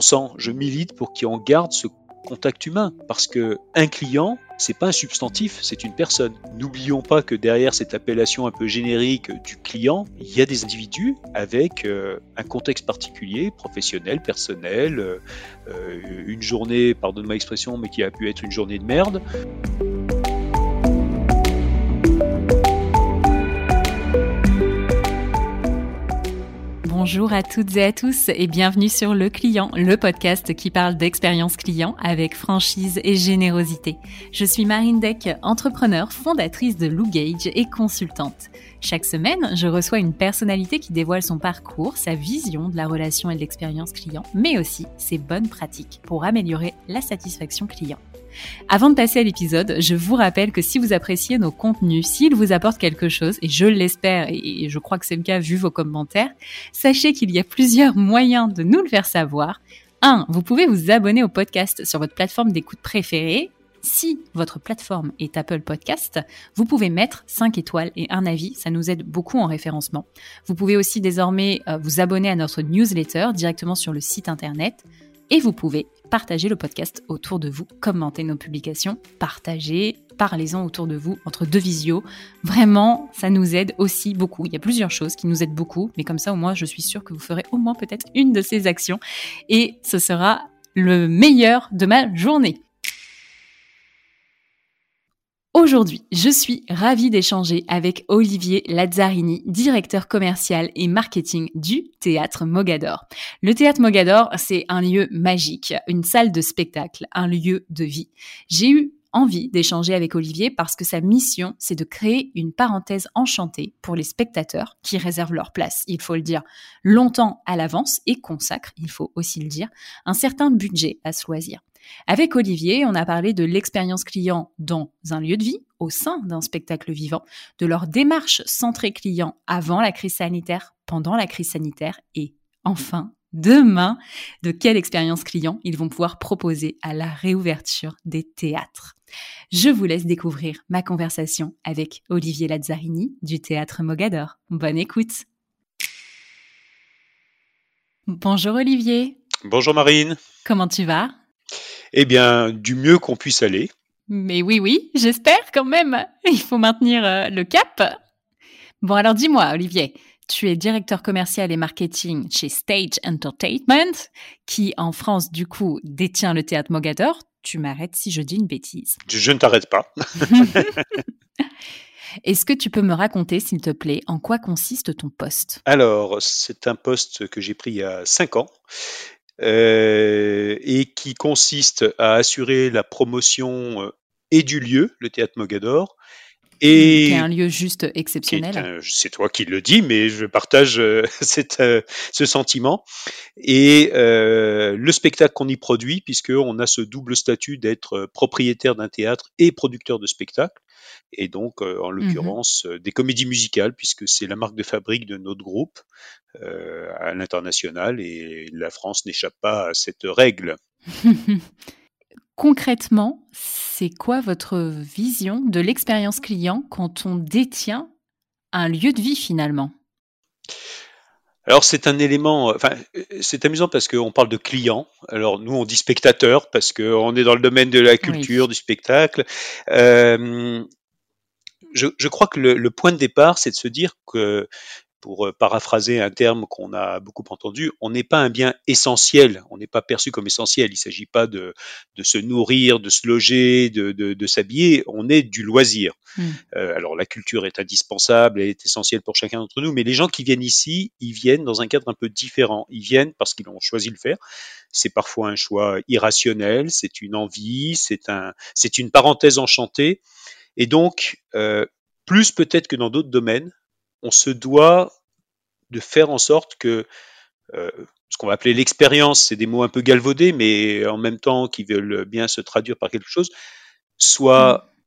je milite pour qu'on garde ce contact humain parce que un client, c'est pas un substantif, c'est une personne. N'oublions pas que derrière cette appellation un peu générique du client, il y a des individus avec euh, un contexte particulier, professionnel, personnel, euh, euh, une journée, pardonne ma expression, mais qui a pu être une journée de merde. Bonjour à toutes et à tous et bienvenue sur Le Client, le podcast qui parle d'expérience client avec franchise et générosité. Je suis Marine Deck, entrepreneur, fondatrice de Lou Gage et consultante. Chaque semaine, je reçois une personnalité qui dévoile son parcours, sa vision de la relation et de l'expérience client, mais aussi ses bonnes pratiques pour améliorer la satisfaction client. Avant de passer à l'épisode, je vous rappelle que si vous appréciez nos contenus, s'ils vous apportent quelque chose, et je l'espère, et je crois que c'est le cas vu vos commentaires, sachez qu'il y a plusieurs moyens de nous le faire savoir. 1. Vous pouvez vous abonner au podcast sur votre plateforme d'écoute préférée. Si votre plateforme est Apple Podcast, vous pouvez mettre 5 étoiles et un avis, ça nous aide beaucoup en référencement. Vous pouvez aussi désormais euh, vous abonner à notre newsletter directement sur le site internet et vous pouvez partager le podcast autour de vous, commenter nos publications, partager, parlez-en autour de vous entre deux visios. Vraiment, ça nous aide aussi beaucoup. Il y a plusieurs choses qui nous aident beaucoup, mais comme ça au moins je suis sûre que vous ferez au moins peut-être une de ces actions et ce sera le meilleur de ma journée. Aujourd'hui, je suis ravie d'échanger avec Olivier Lazzarini, directeur commercial et marketing du Théâtre Mogador. Le Théâtre Mogador, c'est un lieu magique, une salle de spectacle, un lieu de vie. J'ai eu envie d'échanger avec Olivier parce que sa mission, c'est de créer une parenthèse enchantée pour les spectateurs qui réservent leur place, il faut le dire, longtemps à l'avance et consacrent, il faut aussi le dire, un certain budget à choisir. Avec Olivier, on a parlé de l'expérience client dans un lieu de vie, au sein d'un spectacle vivant, de leur démarche centrée client avant la crise sanitaire, pendant la crise sanitaire et enfin demain de quelle expérience client ils vont pouvoir proposer à la réouverture des théâtres. Je vous laisse découvrir ma conversation avec Olivier Lazzarini du théâtre Mogador. Bonne écoute. Bonjour Olivier. Bonjour Marine. Comment tu vas? Eh bien, du mieux qu'on puisse aller. Mais oui, oui, j'espère quand même. Il faut maintenir euh, le cap. Bon, alors dis-moi, Olivier, tu es directeur commercial et marketing chez Stage Entertainment, qui en France, du coup, détient le théâtre Mogador. Tu m'arrêtes si je dis une bêtise. Je, ne t'arrête pas. Est-ce que tu peux me raconter, s'il te plaît, en quoi consiste ton poste? Alors, c'est un poste que j'ai pris il y a cinq ans et qui consiste à assurer la promotion euh, et du lieu, le théâtre Mogador, et un lieu juste exceptionnel. C'est toi qui le dis, mais je partage euh, cette, ce sentiment. Et euh, le spectacle qu'on y produit, puisqu'on a ce double statut d'être propriétaire d'un théâtre et producteur de spectacle et donc en mmh l'occurrence des comédies musicales puisque c'est la marque de fabrique de notre groupe à l'international et la France n'échappe pas à cette règle. Concrètement, c'est quoi votre vision de l'expérience client quand on détient un lieu de vie finalement? Alors c'est un élément, enfin c'est amusant parce qu'on parle de client. Alors nous on dit spectateur parce qu'on est dans le domaine de la culture, du spectacle. Euh, je, crois que le, point de départ, c'est de se dire que, pour euh, paraphraser un terme qu'on a beaucoup entendu, on n'est pas un bien essentiel, on n'est pas perçu comme essentiel. Il ne s'agit pas de, se nourrir, de se loger, de, s'habiller, on est du loisir. Mmh. Euh, alors la culture est indispensable, elle est essentielle pour chacun d'entre nous, mais les gens qui viennent ici, ils viennent dans un cadre un peu différent. Ils viennent parce qu'ils ont choisi de le faire. C'est parfois un choix irrationnel, c'est une envie, c'est un, c'est une parenthèse enchantée. Et donc, euh, plus peut-être que dans d'autres domaines, on se doit de faire en sorte que euh, ce qu'on va appeler l'expérience, c'est des mots un peu galvaudés, mais en même temps qui veulent bien se traduire par quelque chose, soit mmh.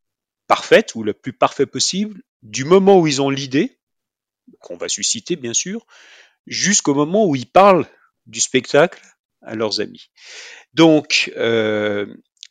parfaite ou le plus parfait possible du moment où ils ont l'idée, qu'on va susciter bien sûr, jusqu'au moment où ils parlent du spectacle à leurs amis. Donc, euh,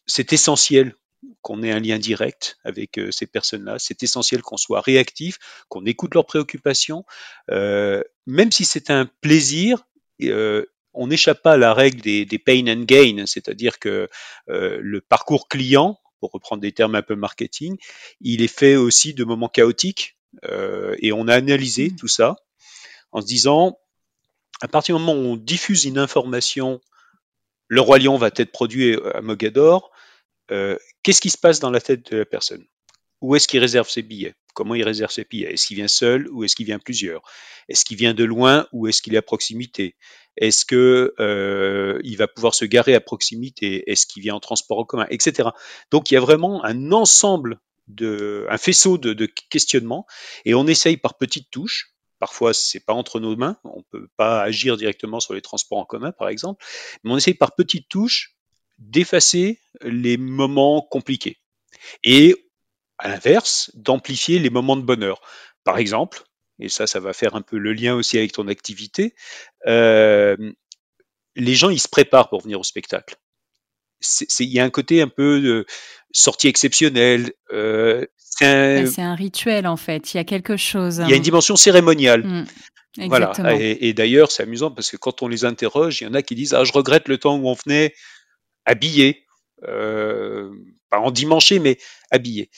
c'est essentiel qu'on ait un lien direct avec euh, ces personnes-là. C'est essentiel qu'on soit réactif, qu'on écoute leurs préoccupations. Euh, même si c'est un plaisir, euh, on n'échappe pas à la règle des, pain and gain, c'est-à-dire que le parcours client, pour reprendre des termes un peu marketing, il est fait aussi de moments chaotiques. Et on a analysé mmh. tout ça en se disant, à partir du moment où on diffuse une information, le roi lion va être produit à Mogador, euh, qu'est-ce qui se passe dans la tête de la personne? Où est-ce qu'il réserve ses billets? Comment il réserve ses billets? Est-ce qu'il vient seul ou est-ce qu'il vient plusieurs? Est-ce qu'il vient de loin ou est-ce qu'il est à proximité? Est-ce que euh, il va pouvoir se garer à proximité? Est-ce qu'il vient en transport en commun? Etc. Donc il y a vraiment un ensemble de, un faisceau de, de questionnements et on essaye par petites touches. Parfois, c'est pas entre nos mains, on peut pas agir directement sur les transports en commun, par exemple, mais on essaye par petites touches d'effacer les moments compliqués et, à l'inverse, d'amplifier les moments de bonheur. Par exemple, et ça, ça va faire un peu le lien aussi avec ton activité, euh, les gens, ils se préparent pour venir au spectacle. Il y a un côté un peu de sortie exceptionnelle. Euh, c'est un... rituel en fait. Il y a quelque chose. Il y a une hein. dimension cérémoniale. Mmh. Voilà. Et, d'ailleurs, c'est amusant parce que quand on les interroge, il y en a qui disent Ah, je regrette le temps où on venait habillé, euh, pas en dimanche, mais habillé.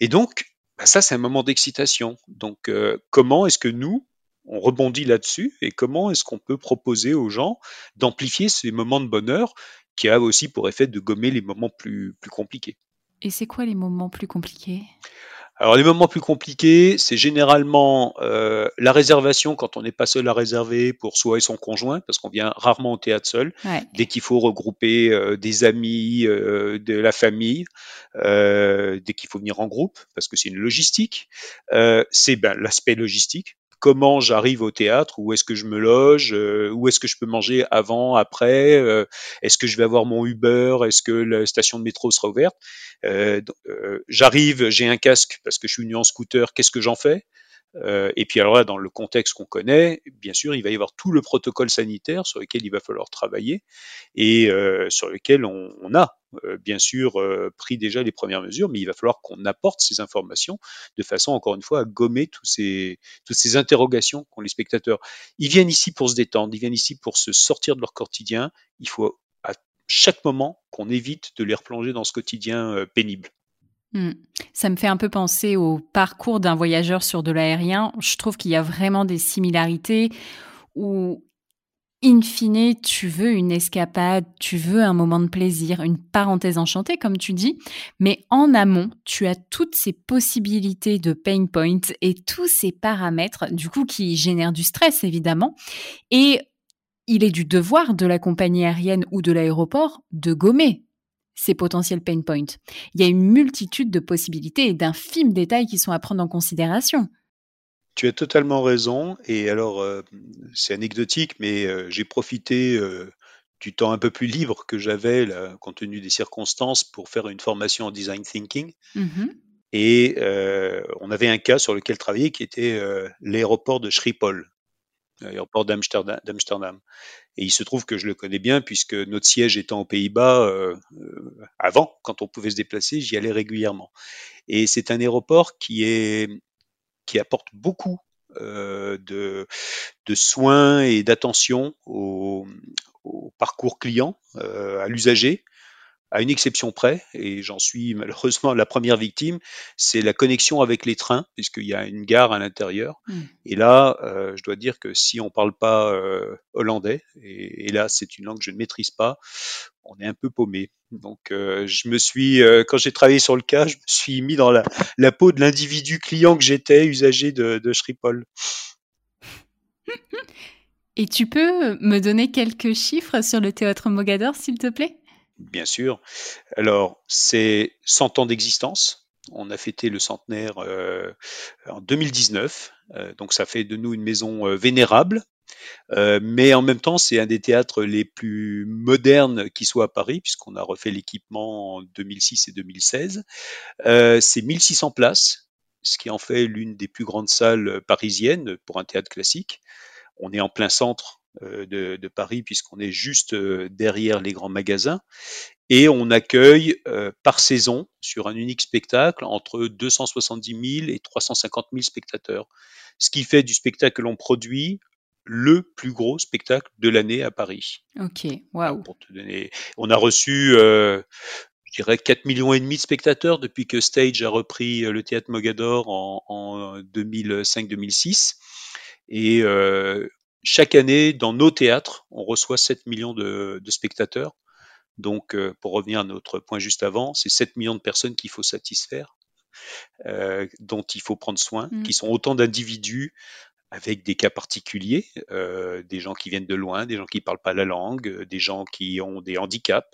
Et donc, bah, ça, c'est un moment d'excitation. Donc, euh, comment est-ce que nous, on rebondit là-dessus et comment est-ce qu'on peut proposer aux gens d'amplifier ces moments de bonheur qui a aussi pour effet de gommer les moments plus, plus compliqués? Et c'est quoi les moments plus compliqués? Alors les moments plus compliqués, c'est généralement euh, la réservation quand on n'est pas seul à réserver pour soi et son conjoint, parce qu'on vient rarement au théâtre seul. Dès qu'il faut regrouper euh, des amis, euh, de la famille, dès qu'il faut venir en groupe, parce que c'est une logistique. c'est ben, l'aspect logistique comment j'arrive au théâtre, où est-ce que je me loge, euh, où est-ce que je peux manger avant, après, euh, est-ce que je vais avoir mon Uber, est-ce que la station de métro sera ouverte. Euh, j'arrive, j'ai un casque parce que je suis venu en scooter, qu'est-ce que j'en fais et puis alors là, dans le contexte qu'on connaît, bien sûr, il va y avoir tout le protocole sanitaire sur lequel il va falloir travailler et sur lequel on a bien sûr euh, pris déjà les premières mesures, mais il va falloir qu'on apporte ces informations de façon, encore une fois, à gommer tous ces, toutes ces interrogations qu'ont les spectateurs. Ils viennent ici pour se détendre, ils viennent ici pour se sortir de leur quotidien. Il faut à chaque moment qu'on évite de les replonger dans ce quotidien euh, pénible. Hmm. Ça me fait un peu penser au parcours d'un voyageur sur de l'aérien. Je trouve qu'il y a vraiment des similarités où in fine, tu veux une escapade, tu veux un moment de plaisir, une parenthèse enchantée, comme tu dis, mais en amont, tu as toutes ces possibilités de pain point et tous ces paramètres, du coup, qui génèrent du stress, évidemment. Et il est du devoir de la compagnie aérienne ou de l'aéroport de gommer ces potentiels pain points. Il y a une multitude de possibilités et d'infimes détails qui sont à prendre en considération. Tu as totalement raison. Et alors, euh, c'est anecdotique, mais euh, j'ai profité euh, du temps un peu plus libre que j'avais, compte tenu des circonstances, pour faire une formation en design thinking. Mmh Et on avait un cas sur lequel travailler qui était l'aéroport de Schiphol, l'aéroport d'Amsterdam. Et il se trouve que je le connais bien puisque notre siège étant aux Pays-Bas, avant, quand on pouvait se déplacer, j'y allais régulièrement. Et c'est un aéroport qui est qui apporte beaucoup euh, de, soins et d'attention au, au, parcours client, euh, à l'usager, à une exception près, et j'en suis malheureusement la première victime, c'est la connexion avec les trains, puisqu'il y a une gare à l'intérieur. Mmh. Et là, euh, je dois dire que si on ne parle pas euh, hollandais, et, et, là c'est une langue que je ne maîtrise pas, on est un peu paumé. Donc, euh, je me suis, euh, quand j'ai travaillé sur le cas, je me suis mis dans la, la peau de l'individu client que j'étais, usager de, de Shripol. Et tu peux me donner quelques chiffres sur le théâtre Mogador, s'il te plaît? Bien sûr. Alors, c'est 100 ans d'existence. On a fêté le centenaire euh, en 2019, euh, donc ça fait de nous une maison euh, vénérable. Mais en même temps, c'est un des théâtres les plus modernes qui soit à Paris, puisqu'on a refait l'équipement en 2006 et 2016. Euh, c'est 1600 places, ce qui en fait l'une des plus grandes salles parisiennes pour un théâtre classique. On est en plein centre de, de, Paris, puisqu'on est juste derrière les grands magasins. Et on accueille par saison, sur un unique spectacle, entre 270 000 et 350 000 spectateurs. Ce qui fait du spectacle que l'on produit le plus gros spectacle de l'année à Paris. Ok, waouh. Pour te donner, on a reçu, euh, je dirais, 4 millions et demi de spectateurs depuis que Stage a repris euh, le théâtre Mogador en, en 2005-2006. Et euh, chaque année, dans nos théâtres, on reçoit 7 millions de, de spectateurs. Donc, euh, pour revenir à notre point juste avant, c'est 7 millions de personnes qu'il faut satisfaire, euh, dont il faut prendre soin, Mm. qui sont autant d'individus avec des cas particuliers, euh, des gens qui viennent de loin, des gens qui parlent pas la langue, euh, des gens qui ont des handicaps.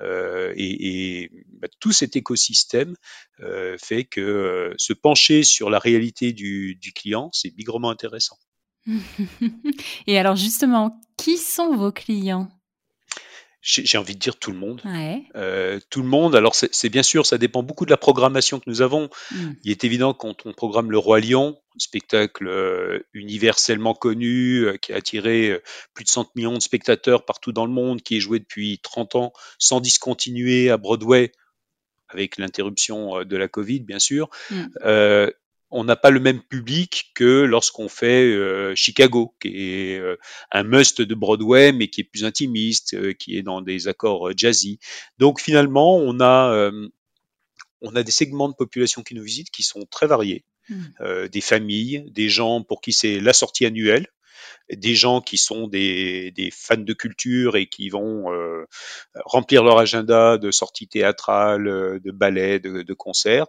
Euh, et et, bah, tout cet écosystème euh, fait que euh, se pencher sur la réalité du, du client, c'est bigrement intéressant. Et alors justement, qui sont vos clients? J'ai envie de dire tout le monde. Ouais. Euh, tout le monde. Alors c'est bien sûr, ça dépend beaucoup de la programmation que nous avons. Mm. Il est évident quand on programme Le Roi Lion, spectacle euh, universellement connu, euh, qui a attiré plus de 100 millions de spectateurs partout dans le monde, qui est joué depuis 30 ans sans discontinuer à Broadway, avec l'interruption de la Covid, bien sûr. Mm. Euh, on n'a pas le même public que lorsqu'on fait euh, Chicago, qui est euh, un must de Broadway, mais qui est plus intimiste, euh, qui est dans des accords euh, jazzy. Donc finalement, on a, euh, on a des segments de population qui nous visitent qui sont très variés. Mm. Euh, des familles, des gens pour qui c'est la sortie annuelle, des gens qui sont des, des fans de culture et qui vont euh, remplir leur agenda de sorties théâtrales, de ballets, de, de concerts.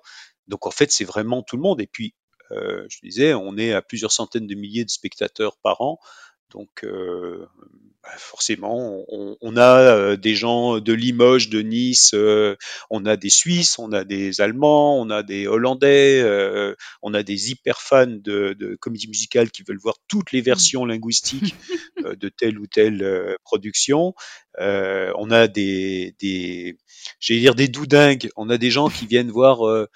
Donc en fait, c'est vraiment tout le monde. Et puis, euh, je disais, on est à plusieurs centaines de milliers de spectateurs par an. Donc euh, bah, forcément, on, on a euh, des gens de Limoges, de Nice, euh, on a des Suisses, on a des Allemands, on a des Hollandais, on a des hyper fans de, de comédie musicale qui veulent voir toutes les versions linguistiques de telle ou telle production. On a des, des j'allais dire des doudingues. On a des gens qui viennent voir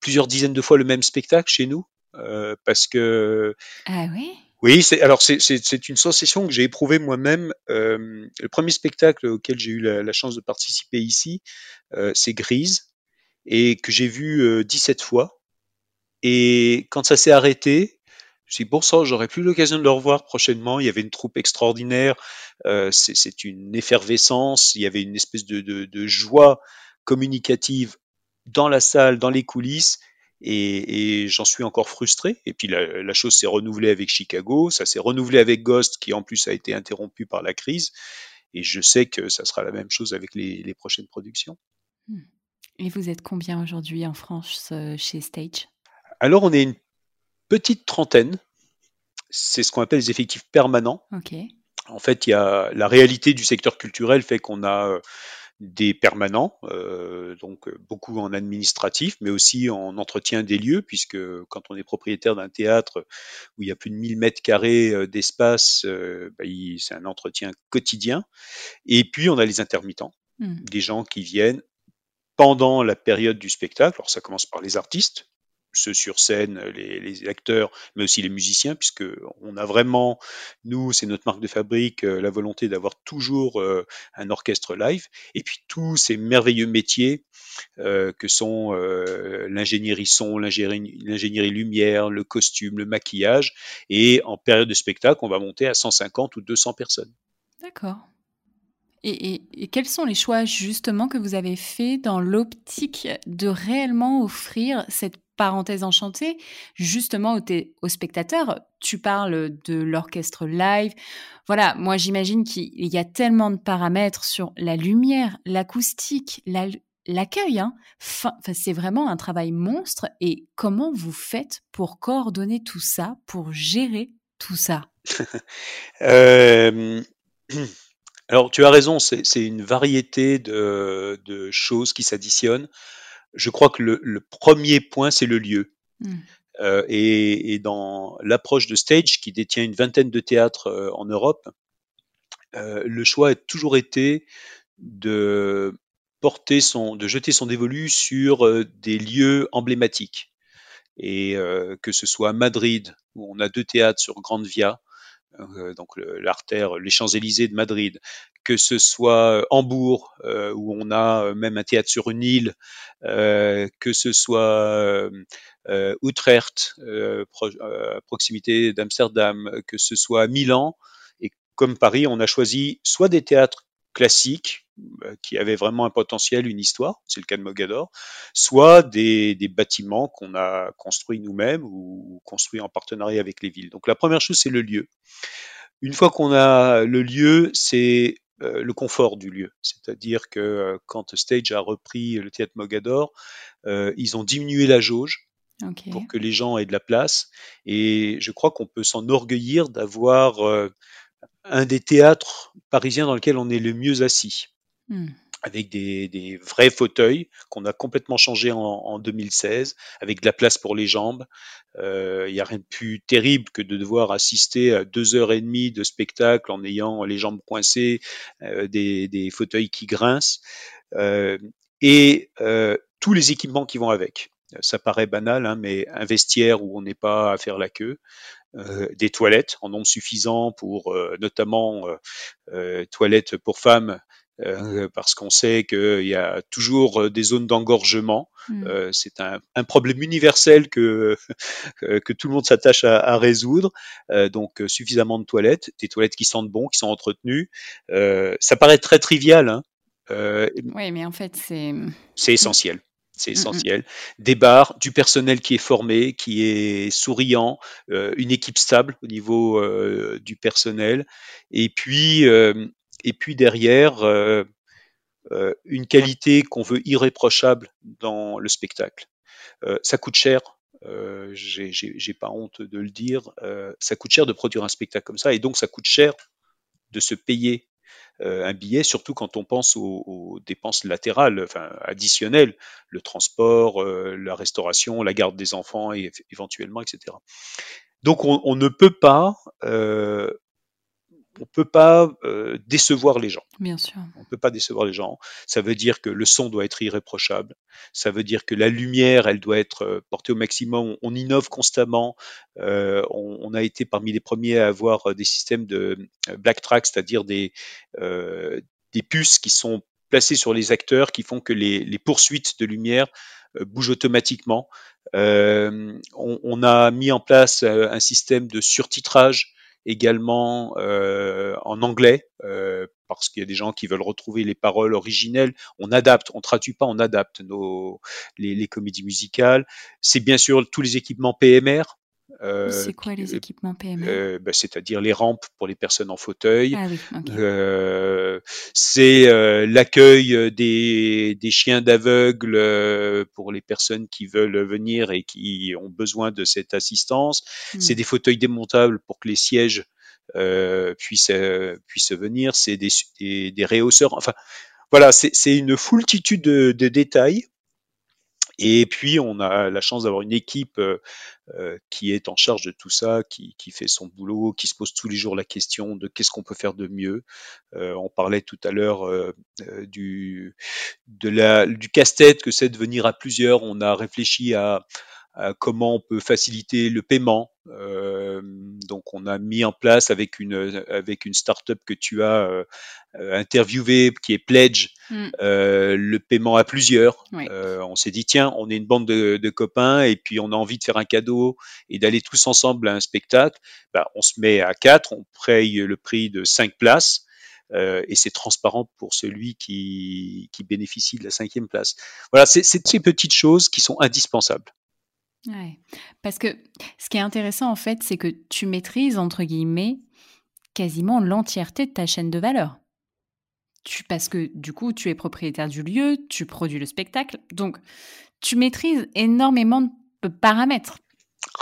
plusieurs dizaines de fois le même spectacle chez nous euh, parce que Ah oui? Oui, c'est alors c'est c'est c'est une sensation que j'ai éprouvée moi-même. Euh, le premier spectacle auquel j'ai eu la, la chance de participer ici, euh, c'est Grise et que j'ai vu euh, 17 fois. Et quand ça s'est arrêté, je me suis dit, bon sang, j'aurai plus l'occasion de le revoir prochainement. Il y avait une troupe extraordinaire. Euh, c'est c'est une effervescence. Il y avait une espèce de, de, de joie communicative dans la salle, dans les coulisses. Et, et j'en suis encore frustré. Et puis la, la chose s'est renouvelée avec Chicago, ça s'est renouvelé avec Ghost, qui en plus a été interrompu par la crise. Et je sais que ça sera la même chose avec les, les prochaines productions. Et vous êtes combien aujourd'hui en France euh, chez Stage? Alors on est une petite trentaine. C'est ce qu'on appelle les effectifs permanents. En fait, il y a la réalité du secteur culturel fait qu'on a euh, des permanents, euh, donc euh, beaucoup en administratif, mais aussi en entretien des lieux, puisque quand on est propriétaire d'un théâtre où il y a plus de 1000 mètres carrés euh, d'espace, euh, bah, c'est un entretien quotidien. Et puis on a les intermittents, Mm. des gens qui viennent pendant la période du spectacle. Alors ça commence par les artistes, ceux sur scène, les, les acteurs, mais aussi les musiciens, puisque on a vraiment, nous, c'est notre marque de fabrique, euh, la volonté d'avoir toujours euh, un orchestre live. Et puis tous ces merveilleux métiers euh, que sont euh, l'ingénierie son, l'ingénierie lumière, le costume, le maquillage. Et en période de spectacle, on va monter à 150 ou 200 personnes. D'accord. Et, et- et quels sont les choix justement que vous avez fait dans l'optique de réellement offrir cette parenthèse enchantée justement aux, aux spectateurs Tu parles de l'orchestre live. Voilà, moi j'imagine qu'il y a tellement de paramètres sur la lumière, l'acoustique, la- l'accueil. Hein. Fin- enfin, c'est vraiment un travail monstre. Et comment vous faites pour coordonner tout ça, pour gérer tout ça? Euh, alors, tu as raison, c'est une variété de choses qui s'additionnent. Je crois que le, le premier point, c'est le lieu. Mm. Euh, et, et dans l'approche de Stage, qui détient une vingtaine de théâtres euh, en Europe, euh, le choix a toujours été de porter son, de jeter son dévolu sur des lieux emblématiques. Et que ce soit à Madrid, où on a deux théâtres sur Grande Via, donc le- l'artère, les Champs-Élysées de Madrid, que ce soit Hambourg, où on a même un théâtre sur une île, que ce soit Utrecht, à proximité d'Amsterdam, que ce soit Milan, et comme Paris, on a choisi soit des théâtres classiques, euh, qui avaient vraiment un potentiel, une histoire, c'est le cas de Mogador, soit des, bâtiments qu'on a construits nous-mêmes ou construits en partenariat avec les villes. Donc la première chose, c'est le lieu. Une fois qu'on a le lieu, c'est euh, le confort du lieu. C'est-à-dire que euh, quand Stage a repris le théâtre Mogador, ils ont diminué la jauge pour que les gens aient de la place. Et je crois qu'on peut s'enorgueillir d'avoir un des théâtres parisiens dans lequel on est le mieux assis. Hmm. avec des, vrais fauteuils qu'on a complètement changé en, 2016, avec de la place pour les jambes. Euh, il n'y a rien de plus terrible que de devoir assister à deux heures et demie de spectacle en ayant les jambes coincées, euh, des, fauteuils qui grincent, euh, et tous les équipements qui vont avec. Ça paraît banal, hein, mais un vestiaire où on n'est pas à faire la queue, des toilettes en nombre suffisant pour notamment toilettes pour femmes euh, parce qu'on sait qu'il y a toujours euh, des zones d'engorgement. Hmm. Euh, c'est un, un, problème universel que, que tout le monde s'attache à, à, résoudre. Euh, donc suffisamment de toilettes, des toilettes qui sentent bon, qui sont entretenues. ça paraît très trivial. Hein oui, mais en fait, c'est... C'est essentiel. C'est hmm. essentiel. Des bars, du personnel qui est formé, qui est souriant, une équipe stable au niveau du personnel, et puis et puis derrière, euh, euh, une qualité qu'on veut irréprochable dans le spectacle. Euh, ça coûte cher, j'ai pas honte de le dire, ça coûte cher de produire un spectacle comme ça, et donc ça coûte cher de se payer un billet, surtout quand on pense aux, dépenses latérales, enfin additionnelles, le transport, la restauration, la garde des enfants, et éventuellement, etc. Donc on, on ne peut pas on peut pas euh, décevoir les gens. Bien sûr. On peut pas décevoir les gens. Ça veut dire que le son doit être irréprochable. Ça veut dire que la lumière, elle doit être euh, portée au maximum. On innove constamment. Euh, on, a été parmi les premiers à avoir des systèmes de black track, c'est-à-dire des des puces qui sont placées sur les acteurs, qui font que les, les poursuites de lumière bougent automatiquement. On, on, a mis en place un système de surtitrage également euh, en anglais, euh, parce qu'il y a des gens qui veulent retrouver les paroles originelles. On adapte, on traduit pas, on adapte nos, les, les comédies musicales. C'est bien sûr tous les équipements PMR, c'est quoi les équipements PME euh, bah, C'est-à-dire les rampes pour les personnes en fauteuil. Ah euh, c'est l'accueil des, des, chiens d'aveugle pour les personnes qui veulent venir et qui ont besoin de cette assistance. C'est hmm. des fauteuils démontables pour que les sièges puissent, puissent venir. C'est des, des, des, réhausseurs. Enfin, voilà, c'est une foultitude de, de détails et puis, on a la chance d'avoir une équipe euh, euh, qui est en charge de tout ça, qui, qui, fait son boulot, qui se pose tous les jours la question de qu'est-ce qu'on peut faire de mieux. Euh, on parlait tout à l'heure euh, euh, du, du casse-tête que c'est de venir à plusieurs. On a réfléchi à, à comment on peut faciliter le paiement. Euh, donc, on a mis en place avec une avec une startup que tu as euh, interviewé, qui est Pledge, mm. euh, le paiement à plusieurs. Euh, on s'est dit tiens, on est une bande de, de, copains et puis on a envie de faire un cadeau et d'aller tous ensemble à un spectacle. Bah, on se met à quatre, on paye le prix de cinq places. Euh, et c'est transparent pour celui qui, qui, bénéficie de la cinquième place. Voilà, c'est ces petites choses qui sont indispensables. Ouais. Parce que ce qui est intéressant, en fait, c'est que tu maîtrises, entre guillemets, quasiment l'entièreté de ta chaîne de valeur. Tu, parce que du coup, tu es propriétaire du lieu, tu produis le spectacle, donc tu maîtrises énormément de paramètres.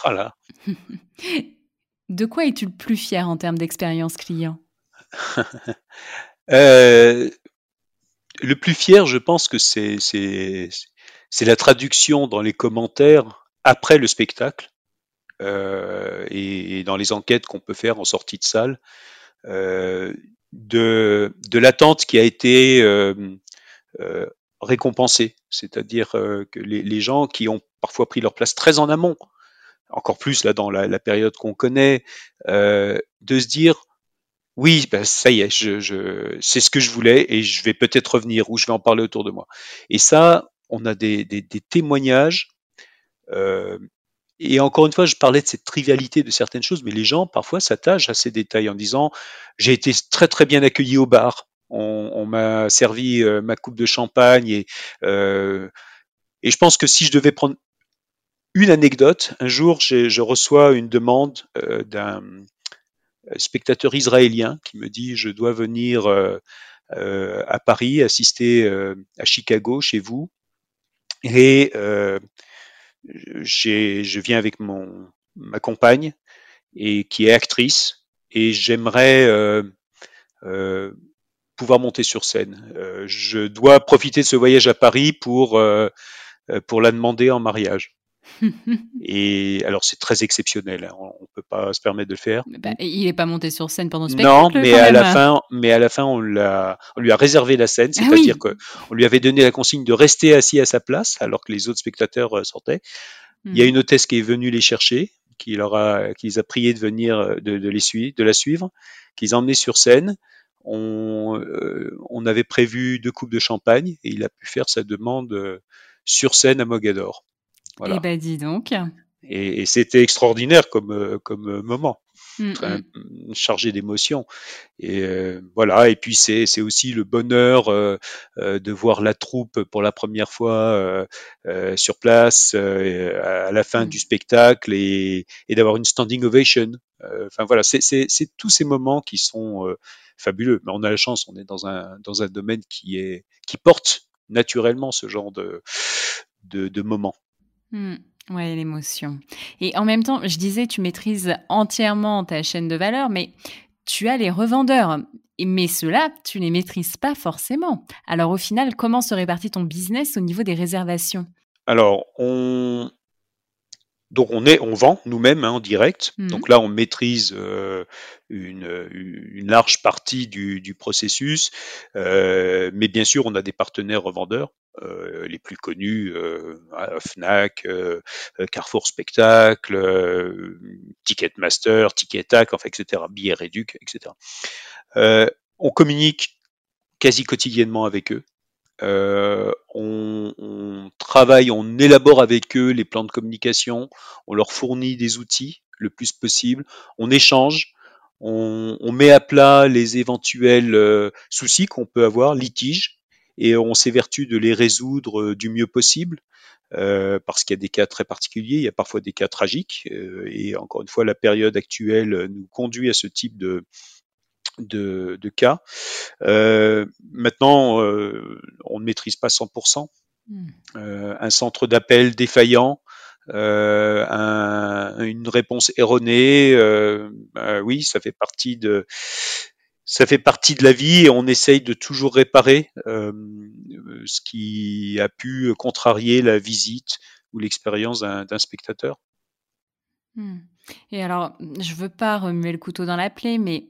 Voilà. de quoi es-tu le plus fier en termes d'expérience client? Euh, Le plus fier, je pense que c'est la traduction dans les commentaires après le spectacle euh, et, dans les enquêtes qu'on peut faire en sortie de salle, euh, de, de l'attente qui a été euh, euh récompensée, c'est-à-dire euh, que les, les, gens qui ont parfois pris leur place très en amont, encore plus là dans la, la période qu'on connaît, euh, de se dire oui, ben ça y est, je, je, c'est ce que je voulais et je vais peut-être revenir ou je vais en parler autour de moi. Et ça, on a des, des, des témoignages. Euh, et encore une fois, je parlais de cette trivialité de certaines choses, mais les gens parfois s'attachent à ces détails en disant j'ai été très très bien accueilli au bar, on, m'a servi euh, ma coupe de champagne et euh, et je pense que si je devais prendre une anecdote, un jour je reçois une demande d'un spectateur israélien qui me dit je dois venir à Paris, assister à Chicago chez vous. Et je viens avec mon, ma compagne et qui est actrice et j'aimerais euh, pouvoir monter sur scène. Euh, je dois profiter de ce voyage à Paris pour, euh, pour la demander en mariage. Et alors c'est très exceptionnel, hein, on, ne peut pas se permettre de le faire. Bah, il n'est pas monté sur scène pendant le spectacle. Non, mais à la fin, mais à la fin on, l'a, on lui a réservé la scène, ah c'est-à-dire qu'on lui avait donné la consigne de rester assis à sa place alors que les autres spectateurs euh, sortaient. Il y a hmm. une hôtesse qui est venue les chercher, qui leur a, qui les a priés de venir, euh, de, de les suivre, de la suivre, qui les a emmenés sur scène. On, euh, on avait prévu deux coupes de champagne et il a pu faire sa demande sur scène à Mogador. Eh ben dis donc. Et, c'était extraordinaire comme, euh, comme euh, moment. Mm, mm. chargé d'émotions et euh, voilà et puis c'est aussi le bonheur de voir la troupe pour la première fois sur place à la fin mm. du spectacle et, et d'avoir une standing ovation enfin voilà c'est tous ces moments qui sont fabuleux mais on a la chance on est dans un dans un domaine qui est qui porte naturellement ce genre de de, de moments Mmh. Ouais, l'émotion. Et en même temps, je disais, tu maîtrises entièrement ta chaîne de valeur, mais tu as les revendeurs. Mais ceux-là, tu les maîtrises pas forcément. Alors au final, comment se répartit ton business au niveau des réservations? Alors, on, donc on est, on vend nous-mêmes hein, en direct. Mmh. Donc là, on maîtrise euh, une, une, large partie du, du processus, euh, mais bien sûr, on a des partenaires revendeurs. Euh, les plus connus, euh, Fnac, euh, Carrefour Spectacle, Ticketmaster, Ticketac, enfin, etc., Billets Réduc, etc. on communique quasi quotidiennement avec eux. Euh, on, on, travaille, on élabore avec eux les plans de communication, on leur fournit des outils le plus possible, on échange, on, on met à plat les éventuels euh, soucis qu'on peut avoir, litiges, et on s'évertue de les résoudre euh, du mieux possible. Euh, parce qu'il y a des cas très particuliers, il y a parfois des cas tragiques, euh, et encore une fois, la période actuelle nous conduit à ce type de, de, de cas. Euh, maintenant, euh, on ne maîtrise pas 100%. Hmm. Euh, un centre d'appel défaillant, euh, un, une réponse erronée, euh, oui, ça fait partie de ça fait partie de la vie et on essaye de toujours réparer ce qui a pu contrarier la visite ou l'expérience d'un spectateur. Hmm. Et alors, je veux pas remuer le couteau dans la plaie, mais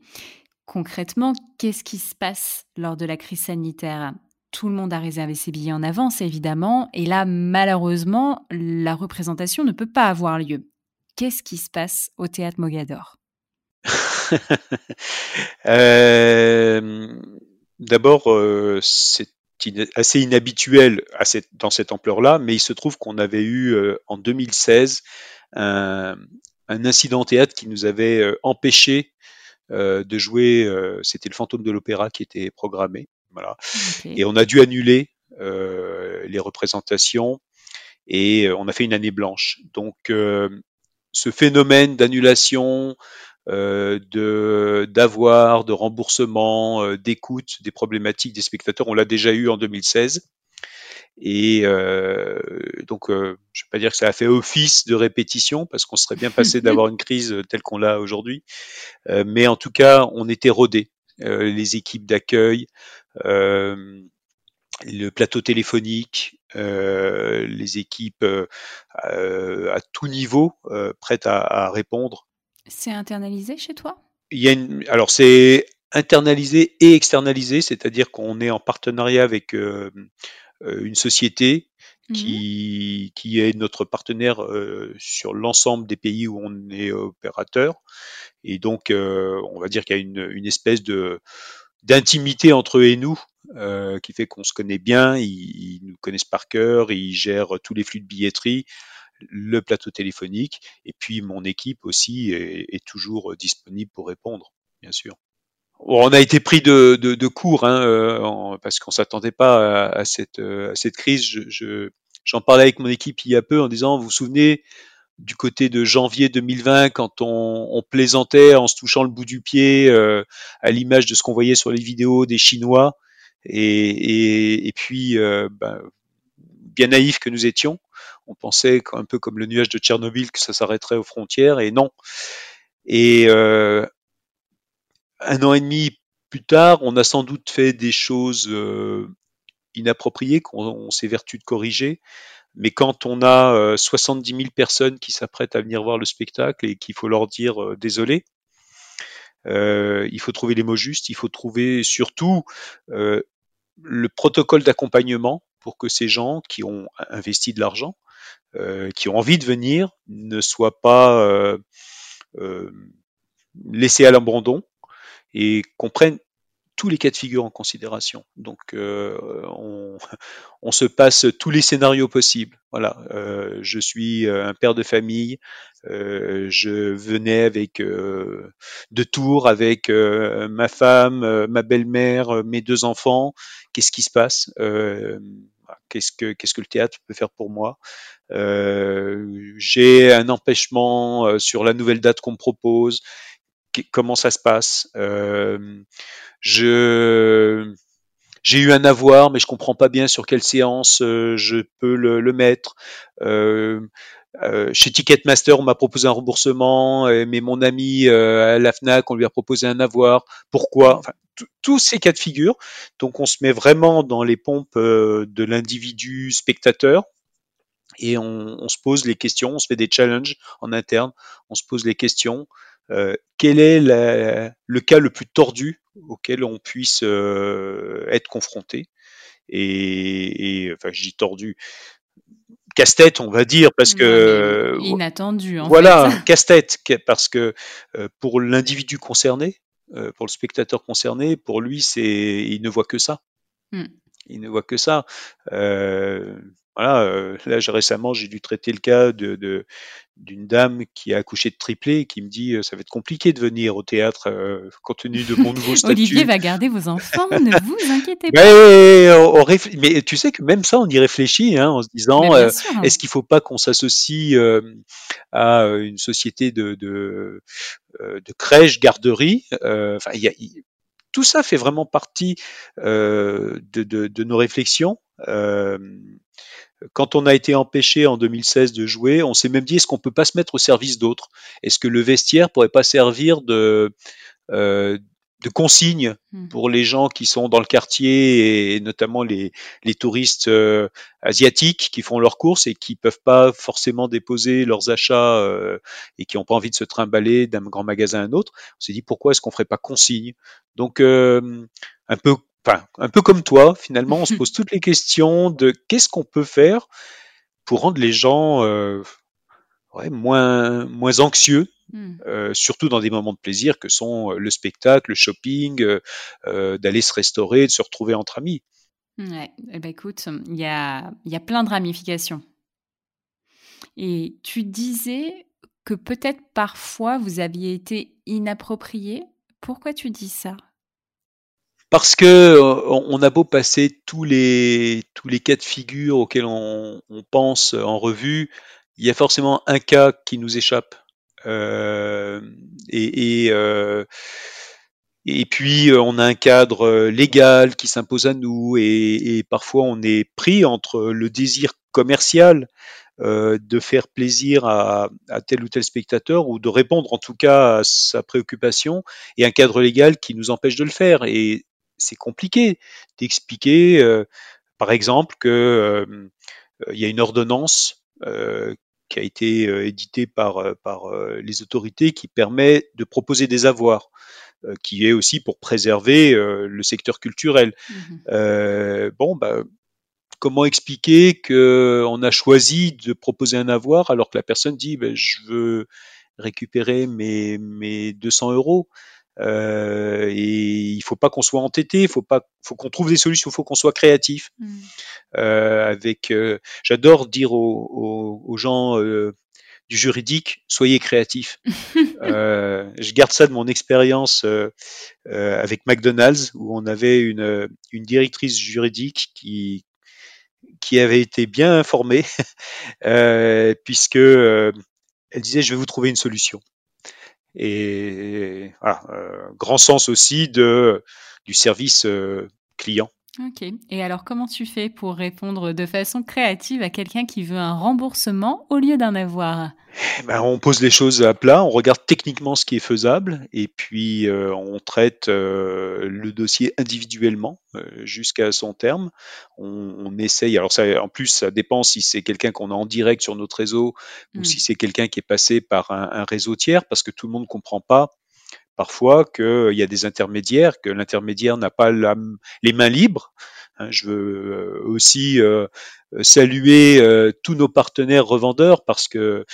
concrètement, qu'est-ce qui se passe lors de la crise sanitaire? Tout le monde a réservé ses billets en avance, évidemment, et là, malheureusement, la représentation ne peut pas avoir lieu. Qu'est-ce qui se passe au théâtre Mogador? Euh, D'abord, euh, c'est assez inhabituel dans cette ampleur-là, mais il se trouve qu'on avait eu euh, en 2016 un, un, incident théâtre qui nous avait empêché de jouer. Euh, c'était le fantôme de l'opéra qui était programmé. Voilà. Et on a dû annuler euh, les représentations et on a fait une année blanche. Donc ce phénomène d'annulation, de d'avoir, de remboursement, d'écoute des problématiques des spectateurs, on l'a déjà eu en 2016. Et euh, donc, euh, je ne vais pas dire que ça a fait office de répétition, parce qu'on serait bien passé d'avoir une crise telle qu'on l'a aujourd'hui. Euh, mais en tout cas, on était rodés. les équipes d'accueil, le plateau téléphonique, les équipes à tout niveau prêtes à, à répondre. C'est internalisé chez toi? Il y a une, alors c'est internalisé et externalisé, c'est-à-dire qu'on est en partenariat avec euh, une société mmh qui, qui est notre partenaire sur l'ensemble des pays où on est opérateur. Et donc, on va dire qu'il y a une, une espèce de d'intimité entre eux et nous euh, qui fait qu'on se connaît bien, ils, nous connaissent par cœur, ils gèrent tous les flux de billetterie, le plateau téléphonique, et puis mon équipe aussi est, toujours disponible pour répondre, bien sûr. On a été pris de, de, court, hein, euh, parce qu'on s'attendait pas à, cette, à cette crise. Je, j'en parlais avec mon équipe il y a peu en disant, vous vous souvenez, du côté de janvier 2020, quand on, plaisantait en se touchant le bout du pied, euh, à l'image de ce qu'on voyait sur les vidéos des Chinois, et, puis, euh, ben, bien naïfs que nous étions, on pensait un peu comme le nuage de Tchernobyl que ça s'arrêterait aux frontières, et non. Et euh, un an et demi plus tard, on a sans doute fait des choses inappropriées qu'on s'est vertu de corriger. Mais quand on a 70 000 personnes qui s'apprêtent à venir voir le spectacle et qu'il faut leur dire désolé, il faut trouver les mots justes, il faut trouver surtout le protocole d'accompagnement pour que ces gens qui ont investi de l'argent, qui ont envie de venir, ne soient pas laissés à l'abandon et comprennent tous les cas de figure en considération. Donc, euh, on, se passe tous les scénarios possibles. Voilà, euh, je suis euh, un père de famille. je venais avec de Tours avec ma femme, ma belle-mère, mes deux enfants. Qu'est-ce qui se passe? Qu'est-ce que qu'est-ce que le théâtre peut faire pour moi? J'ai un empêchement sur la nouvelle date qu'on me propose comment ça se passe. Euh, j'ai eu un avoir, mais je comprends pas bien sur quelle séance euh, je peux le, mettre. Euh, euh, chez Ticketmaster, on m'a proposé un remboursement, mais mon ami à la Fnac, on lui a proposé un avoir. Pourquoi? Tous ces cas de figure. Donc, on se met vraiment dans les pompes de l'individu spectateur et on, on, se pose les questions. On se fait des challenges en interne. On se pose les questions. Euh, quel est le cas le plus tordu auquel on puisse euh, être confronté? Et, enfin, je dis tordu, casse-tête, on va dire, parce que inattendu. En voilà, casse-tête, parce que euh, pour l'individu concerné, pour le spectateur concerné, pour lui, c'est, il ne voit que ça. Hmm. Il ne voit que ça. voilà, là, récemment, j'ai dû traiter le cas de, d'une dame qui a accouché de triplé et qui me dit ça va être compliqué de venir au théâtre compte tenu de mon nouveau statut. Olivier va garder vos enfants, ne vous inquiétez pas. Mais, tu sais que même ça, on y réfléchit hein, en se disant est-ce qu'il ne faut pas qu'on s'associe à une société de, de, de crèche, garderie Enfin, y a, tout ça fait vraiment partie de, de, nos réflexions. Quand on a été empêché en 2016 de jouer, on s'est même dit est-ce qu'on peut pas se mettre au service d'autres? Est-ce que le vestiaire pourrait pas servir de euh, de consigne hmm. pour les gens qui sont dans le quartier et notamment les, les touristes euh, asiatiques qui font leurs courses et qui peuvent pas forcément déposer leurs achats euh, et qui n'ont pas envie de se trimballer d'un grand magasin à un autre. On s'est dit pourquoi est-ce qu'on ferait pas consigne? Donc euh, un peu enfin, un peu comme toi, finalement, on se pose toutes les questions de qu'est-ce qu'on peut faire pour rendre les gens euh, moins, moins anxieux, hmm. euh, surtout dans des moments de plaisir que sont euh, le spectacle, le shopping, d'aller se restaurer, de se retrouver entre amis. Ouais, eh ben écoute, il y a, y a plein de ramifications. Et tu disais que peut-être parfois vous aviez été inapproprié. Pourquoi tu dis ça? Parce que euh, on a beau passer tous les tous les cas de figure auxquels on, pense en revue, il y a forcément un cas qui nous échappe. Euh, euh, et, puis on a un cadre légal qui s'impose à nous et, parfois on est pris entre le désir commercial de faire plaisir à, tel ou tel spectateur ou de répondre en tout cas à sa préoccupation et un cadre légal qui nous empêche de le faire. Et c'est compliqué d'expliquer, euh, par exemple, que euh, il y a une ordonnance euh, qui a été éditée par, par les autorités qui permet de proposer des avoirs qui est aussi pour préserver le secteur culturel. Mmh bon, bah, comment expliquer qu'on a choisi de proposer un avoir alors que la personne dit ben, je veux récupérer mes, mes 200 euros? Euh, et il faut pas qu'on soit entêté, il faut pas, faut qu'on trouve des solutions, il faut qu'on soit créatif. Mmh. Euh, avec, euh, j'adore dire aux, aux, gens euh, du juridique, soyez créatifs. je garde ça de mon expérience avec McDonald's où on avait une, une directrice juridique qui qui avait été bien informée puisque elle disait je vais vous trouver une solution. Et voilà, euh, grand sens aussi de, du service euh, client. Ok. Et alors, comment tu fais pour répondre de façon créative à quelqu'un qui veut un remboursement au lieu d'un avoir? Eh ben, On pose les choses à plat, on regarde techniquement ce qui est faisable et puis euh, on traite euh, le dossier individuellement euh, jusqu'à son terme. On, on, essaye, alors ça, en plus, ça dépend si c'est quelqu'un qu'on a en direct sur notre réseau ou hmm. si c'est quelqu'un qui est passé par un, un réseau tiers parce que tout le monde ne comprend pas parfois qu'il y a des intermédiaires, que l'intermédiaire n'a pas les mains libres. Hein, je veux euh, aussi euh, saluer euh, tous nos partenaires revendeurs parce que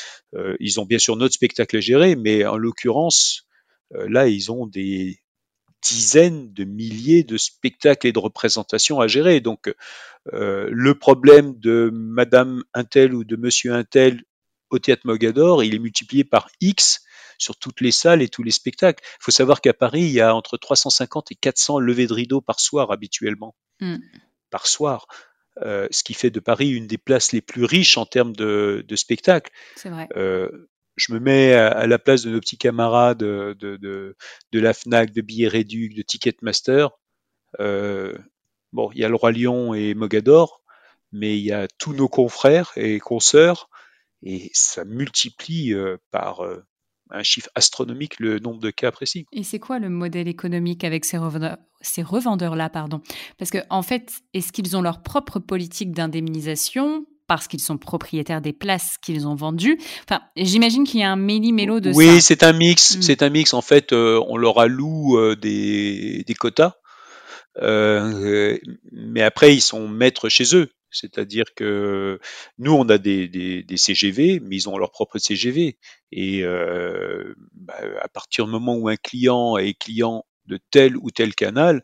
ils ont bien sûr notre spectacle à gérer, mais en l'occurrence, là, ils ont des dizaines de milliers de spectacles et de représentations à gérer. Donc, le problème de Madame Intel ou de Monsieur Intel au théâtre Mogador, il est multiplié par X sur toutes les salles et tous les spectacles. Il faut savoir qu'à Paris, il y a entre 350 et 400 levées de rideaux par soir habituellement. Mm. Par soir. Euh, ce qui fait de Paris une des places les plus riches en termes de, spectacles. C'est vrai. Euh, je me mets à, la place de nos petits camarades de, de, la FNAC, de Billets Réduc, de Ticketmaster. Euh, bon, il y a le Roi Lion et Mogador, mais il y a tous nos confrères et consoeurs, et ça multiplie par un chiffre astronomique le nombre de cas précis. Et c'est quoi le modèle économique avec ces revendeurs ces revendeurs-là, pardon? Parce que en fait, est-ce qu'ils ont leur propre politique d'indemnisation parce qu'ils sont propriétaires des places qu'ils ont vendues? Enfin, j'imagine qu'il y a un méli-mélo de oui, ça. Oui, c'est un mix. Mm. C'est un mix. En fait, euh, on leur alloue euh, des, des, quotas, euh, mais après, ils sont maîtres chez eux. C'est-à-dire que nous, on a des, des, CGV, mais ils ont leur propre CGV. Et euh, bah, à partir du moment où un client est client de tel ou tel canal,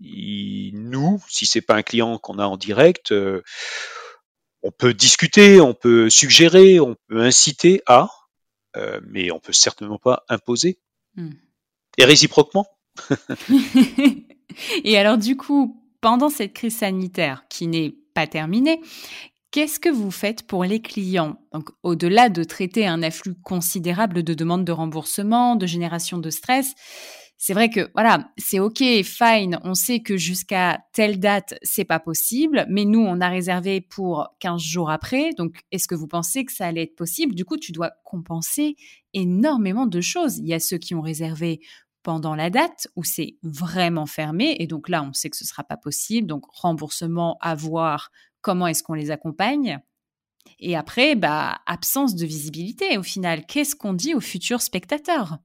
nous, si c'est pas un client qu'on a en direct, euh, on peut discuter, on peut suggérer, on peut inciter à, euh, mais on peut certainement pas imposer. Hmm. Et réciproquement. Et alors du coup, pendant cette crise sanitaire qui n'est pas terminé. Qu'est-ce que vous faites pour les clients? Donc, au-delà de traiter un afflux considérable de demandes de remboursement, de génération de stress, c'est vrai que voilà, c'est ok, fine, on sait que jusqu'à telle date, c'est pas possible, mais nous, on a réservé pour 15 jours après. Donc, est-ce que vous pensez que ça allait être possible? Du coup, tu dois compenser énormément de choses. Il y a ceux qui ont réservé pendant la date où c'est vraiment fermé. Et donc là, on sait que ce ne sera pas possible. Donc remboursement à voir, comment est-ce qu'on les accompagne. Et après, bah, absence de visibilité au final. Qu'est-ce qu'on dit aux futurs spectateurs?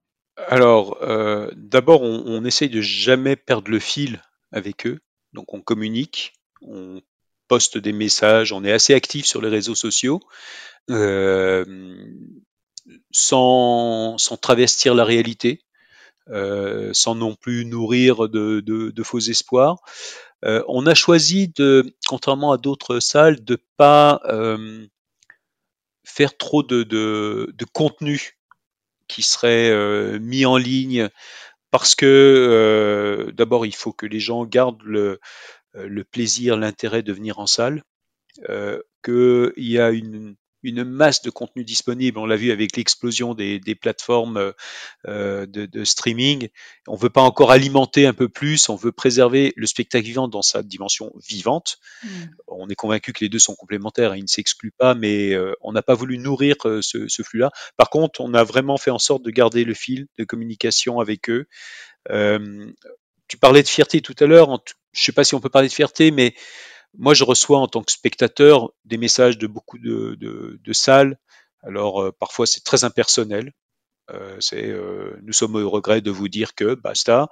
Alors, euh, d'abord, on, essaye de jamais perdre le fil avec eux. Donc on communique, on poste des messages, on est assez actif sur les réseaux sociaux. Euh, sans, sans travestir la réalité. Euh, sans non plus nourrir de, faux espoirs. Euh, on a choisi de, contrairement à d'autres salles, de pas euh, faire trop de, de, contenu qui serait mis en ligne parce que d'abord il faut que les gens gardent le, le plaisir, l'intérêt de venir en salle, qu'il y a une, une masse de contenu disponible. On l'a vu avec l'explosion des, plateformes euh, de, streaming. On veut pas encore alimenter un peu plus. On veut préserver le spectacle vivant dans sa dimension vivante. Hmm. On est convaincu que les deux sont complémentaires. Ils ne s'excluent pas, mais euh, on n'a pas voulu nourrir euh, ce, flux-là. Par contre, on a vraiment fait en sorte de garder le fil de communication avec eux. tu parlais de fierté tout à l'heure. Je ne sais pas si on peut parler de fierté, mais moi, je reçois en tant que spectateur des messages de beaucoup de, salles. Alors, euh, parfois, c'est très impersonnel. c'est, nous sommes au regret de vous dire que basta.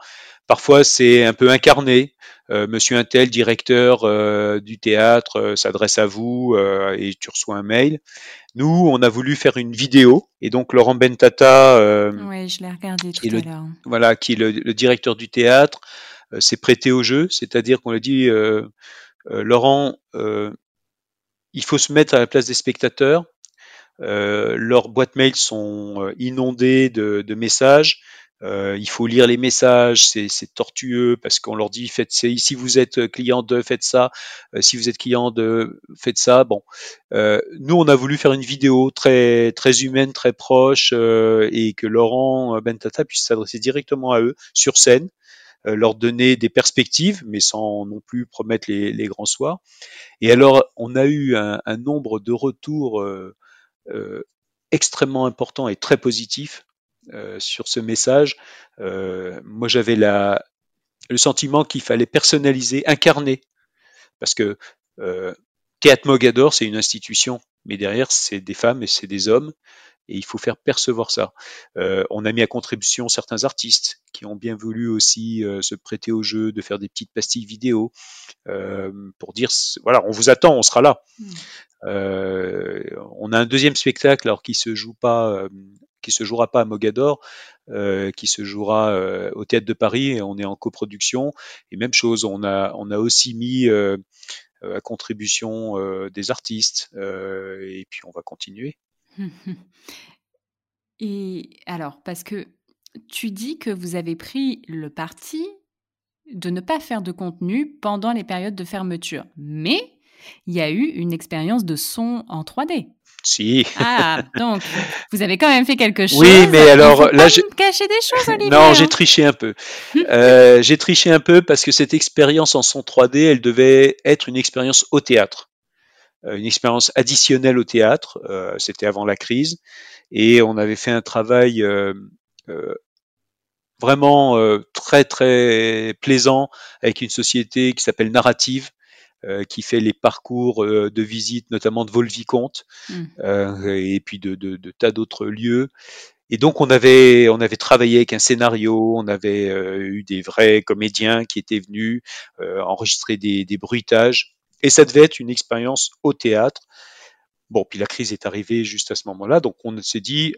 Parfois, c'est un peu incarné. Monsieur Intel, directeur du théâtre, s'adresse à vous et tu reçois un mail. Nous, on a voulu faire une vidéo et donc Laurent Bentata, ouais, je l'ai regardé tout à l'heure. Voilà, qui est le, directeur du théâtre, s'est prêté au jeu, c'est-à-dire qu'on a dit Laurent, il faut se mettre à la place des spectateurs. Euh, leurs boîtes mail sont euh, inondées de, messages. Euh, il faut lire les messages, c'est tortueux parce qu'on leur dit si vous êtes client de faites ça, si vous êtes client de faites ça. Nous on a voulu faire une vidéo très très humaine, très proche et que Laurent Bentata puisse s'adresser directement à eux sur scène, leur donner des perspectives, mais sans non plus promettre les, grands soirs. Et alors on a eu un, un nombre de retours euh, extrêmement important et très positif euh, sur ce message. Euh, moi, j'avais la, le sentiment qu'il fallait personnaliser, incarner, parce que Théâtre Mogador, c'est une institution, mais derrière, c'est des femmes et c'est des hommes, et il faut faire percevoir ça. on a mis à contribution certains artistes qui ont bien voulu aussi se prêter au jeu, de faire des petites pastilles vidéo pour dire voilà, on vous attend, on sera là. Mmh. Euh, on a un deuxième spectacle alors qui se joue pas, euh, qui se jouera pas à Mogador, euh, qui se jouera au théâtre de Paris et on est en coproduction. Et même chose, on a on a aussi mis à contribution des artistes et puis on va continuer. Et alors, parce que tu dis que vous avez pris le parti de ne pas faire de contenu pendant les périodes de fermeture, mais il y a eu une expérience de son en 3D. Si. Ah, donc vous avez quand même fait quelque chose. Oui, mais alors là, j'ai caché des choses, Olivier. Non, j'ai triché un peu. euh, j'ai triché un peu parce que cette expérience en son 3D, elle devait être une expérience au théâtre, euh, une expérience additionnelle au théâtre. Euh, C'était avant la crise, et on avait fait un travail euh, vraiment très très plaisant avec une société qui s'appelle Narrative euh, qui fait les parcours euh, de visite, notamment de Volvicomte, mmh. euh, et puis de, de, de tas d'autres lieux. Et donc on avait on avait travaillé avec un scénario, on avait eu des vrais comédiens qui étaient venus enregistrer des, des, bruitages, et ça devait être une expérience au théâtre. Bon, puis la crise est arrivée juste à ce moment-là, donc on s'est dit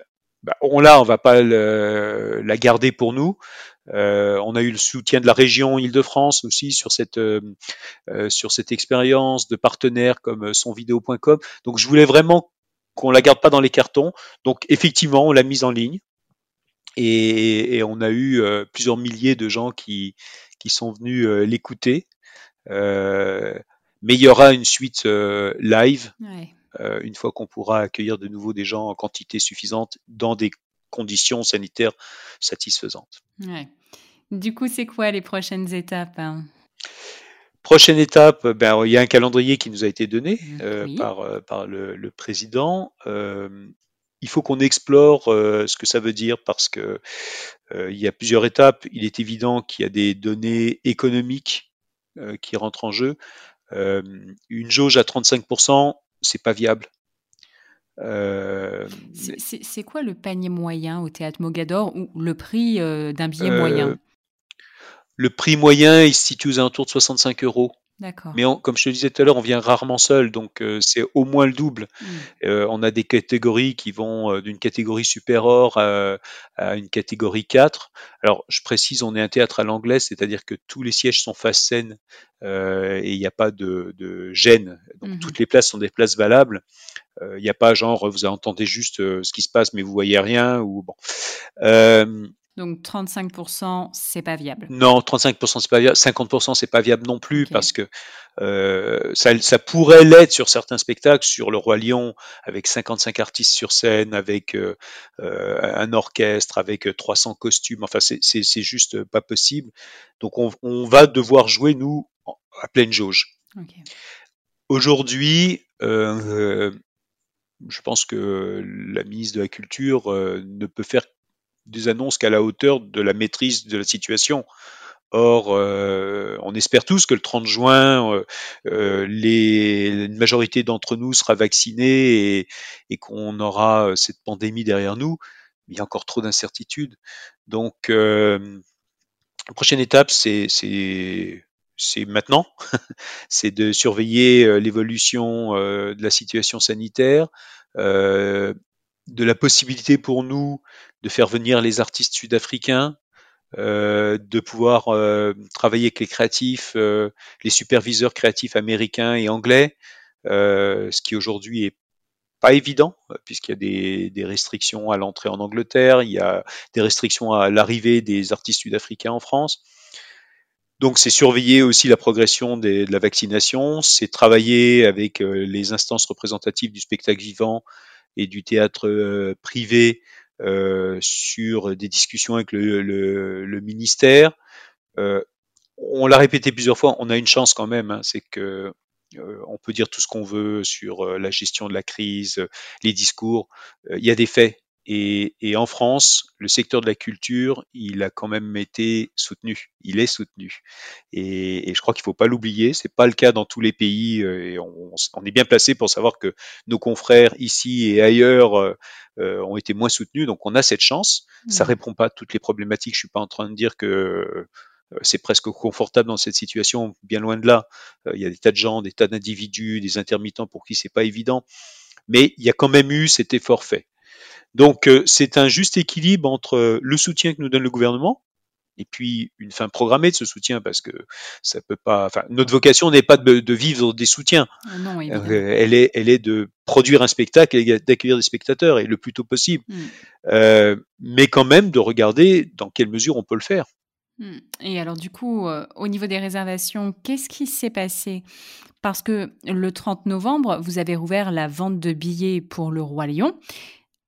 bah, on l'a, on va pas la garder pour nous. Euh, on a eu le soutien de la région Île-de-France aussi sur cette euh, euh, sur cette expérience de partenaires comme sonvideo.com. Donc je voulais vraiment qu'on la garde pas dans les cartons. Donc effectivement, on l'a mise en ligne et, on a eu plusieurs milliers de gens qui qui sont venus l'écouter. mais il y aura une suite live. Une fois qu'on pourra accueillir de nouveau des gens en quantité suffisante dans des conditions sanitaires satisfaisantes. Du coup, c'est quoi les prochaines étapes hein? Prochaine étape, ben, il y a un calendrier qui nous a été donné mmh, euh, par, euh, par le, président. Euh, il faut qu'on explore ce que ça veut dire parce que il y a plusieurs étapes. Il est évident qu'il y a des données économiques qui rentrent en jeu. une jauge à 35%, c'est pas viable. Euh, c'est quoi le panier moyen au théâtre Mogador ou le prix euh, d'un billet moyen? euh, Le prix moyen, il se situe aux alentours de 65 euros. Mais comme je te disais tout à l'heure, on vient rarement seul, donc c'est au moins le double. Mmh. on a des catégories qui vont d'une catégorie super or à, une catégorie 4. Alors, je précise, on est un théâtre à l'anglais, c'est-à-dire que tous les sièges sont face scène et il n'y a pas de, de gêne. Donc, mmh toutes les places sont des places valables. Il euh, n'y a pas genre vous entendez juste euh, ce qui se passe mais vous voyez rien ou bon. Euh, donc 35%, c'est pas viable. Non, 35% c'est pas viable, 50% c'est pas viable non plus parce que euh, ça, ça, pourrait l'être sur certains spectacles, sur le Roi Lion avec 55 artistes sur scène, avec euh, un orchestre, avec 300 costumes. Enfin, c'est juste pas possible. Donc on, on, va devoir jouer nous à pleine jauge. Okay. Aujourd'hui, euh, je pense que la ministre de la Culture euh, ne peut faire des annonces qu'à la hauteur de la maîtrise de la situation. Or, euh, on espère tous que le 30 juin, euh, les, une majorité d'entre nous sera vaccinée et, qu'on aura cette pandémie derrière nous. il y a encore trop d'incertitudes. Donc, la prochaine étape, c'est maintenant, c'est de surveiller l'évolution de la situation sanitaire, de la possibilité pour nous de faire venir les artistes sud-africains, de pouvoir travailler avec les créatifs, les superviseurs créatifs américains et anglais, ce qui aujourd'hui est pas évident puisqu'il y a des, restrictions à l'entrée en Angleterre, il y a des restrictions à l'arrivée des artistes sud-africains en France. Donc, c'est surveiller aussi la progression de la vaccination, c'est travailler avec euh, les instances représentatives du spectacle vivant et du théâtre euh, privé euh, sur des discussions avec le, le, le ministère. Euh, on l'a répété plusieurs fois, on a une chance quand même, hein, c'est que on peut dire tout ce qu'on veut sur la gestion de la crise, les discours. Il y a des faits et, et, en France, le secteur de la culture, il a quand même été soutenu. Il est soutenu. Et, et je crois qu'il ne faut pas l'oublier. C'est pas le cas dans tous les pays. Euh, et on, on, est bien placé pour savoir que nos confrères ici et ailleurs euh, euh, ont été moins soutenus. Donc on a cette chance. Mmh. Ça répond pas à toutes les problématiques. Je suis pas en train de dire que euh, c'est presque confortable dans cette situation, bien loin de là. Il y a des tas de gens, des tas d'individus, des intermittents pour qui c'est pas évident. Mais il y a quand même eu cet effort fait. Donc euh, c'est un juste équilibre entre le soutien que nous donne le gouvernement et puis une fin programmée de ce soutien parce que ça peut pas. Enfin, notre vocation n'est pas de, de, vivre des soutiens. Ah non, euh, elle est, elle est de produire un spectacle et d'accueillir des spectateurs et le plus tôt possible. Mm. Euh, mais quand même de regarder dans quelle mesure on peut le faire. Mm. Et alors du coup, euh, au niveau des réservations, qu'est-ce qui s'est passé? Parce que le 30 novembre, vous avez rouvert la vente de billets pour le Roi Lion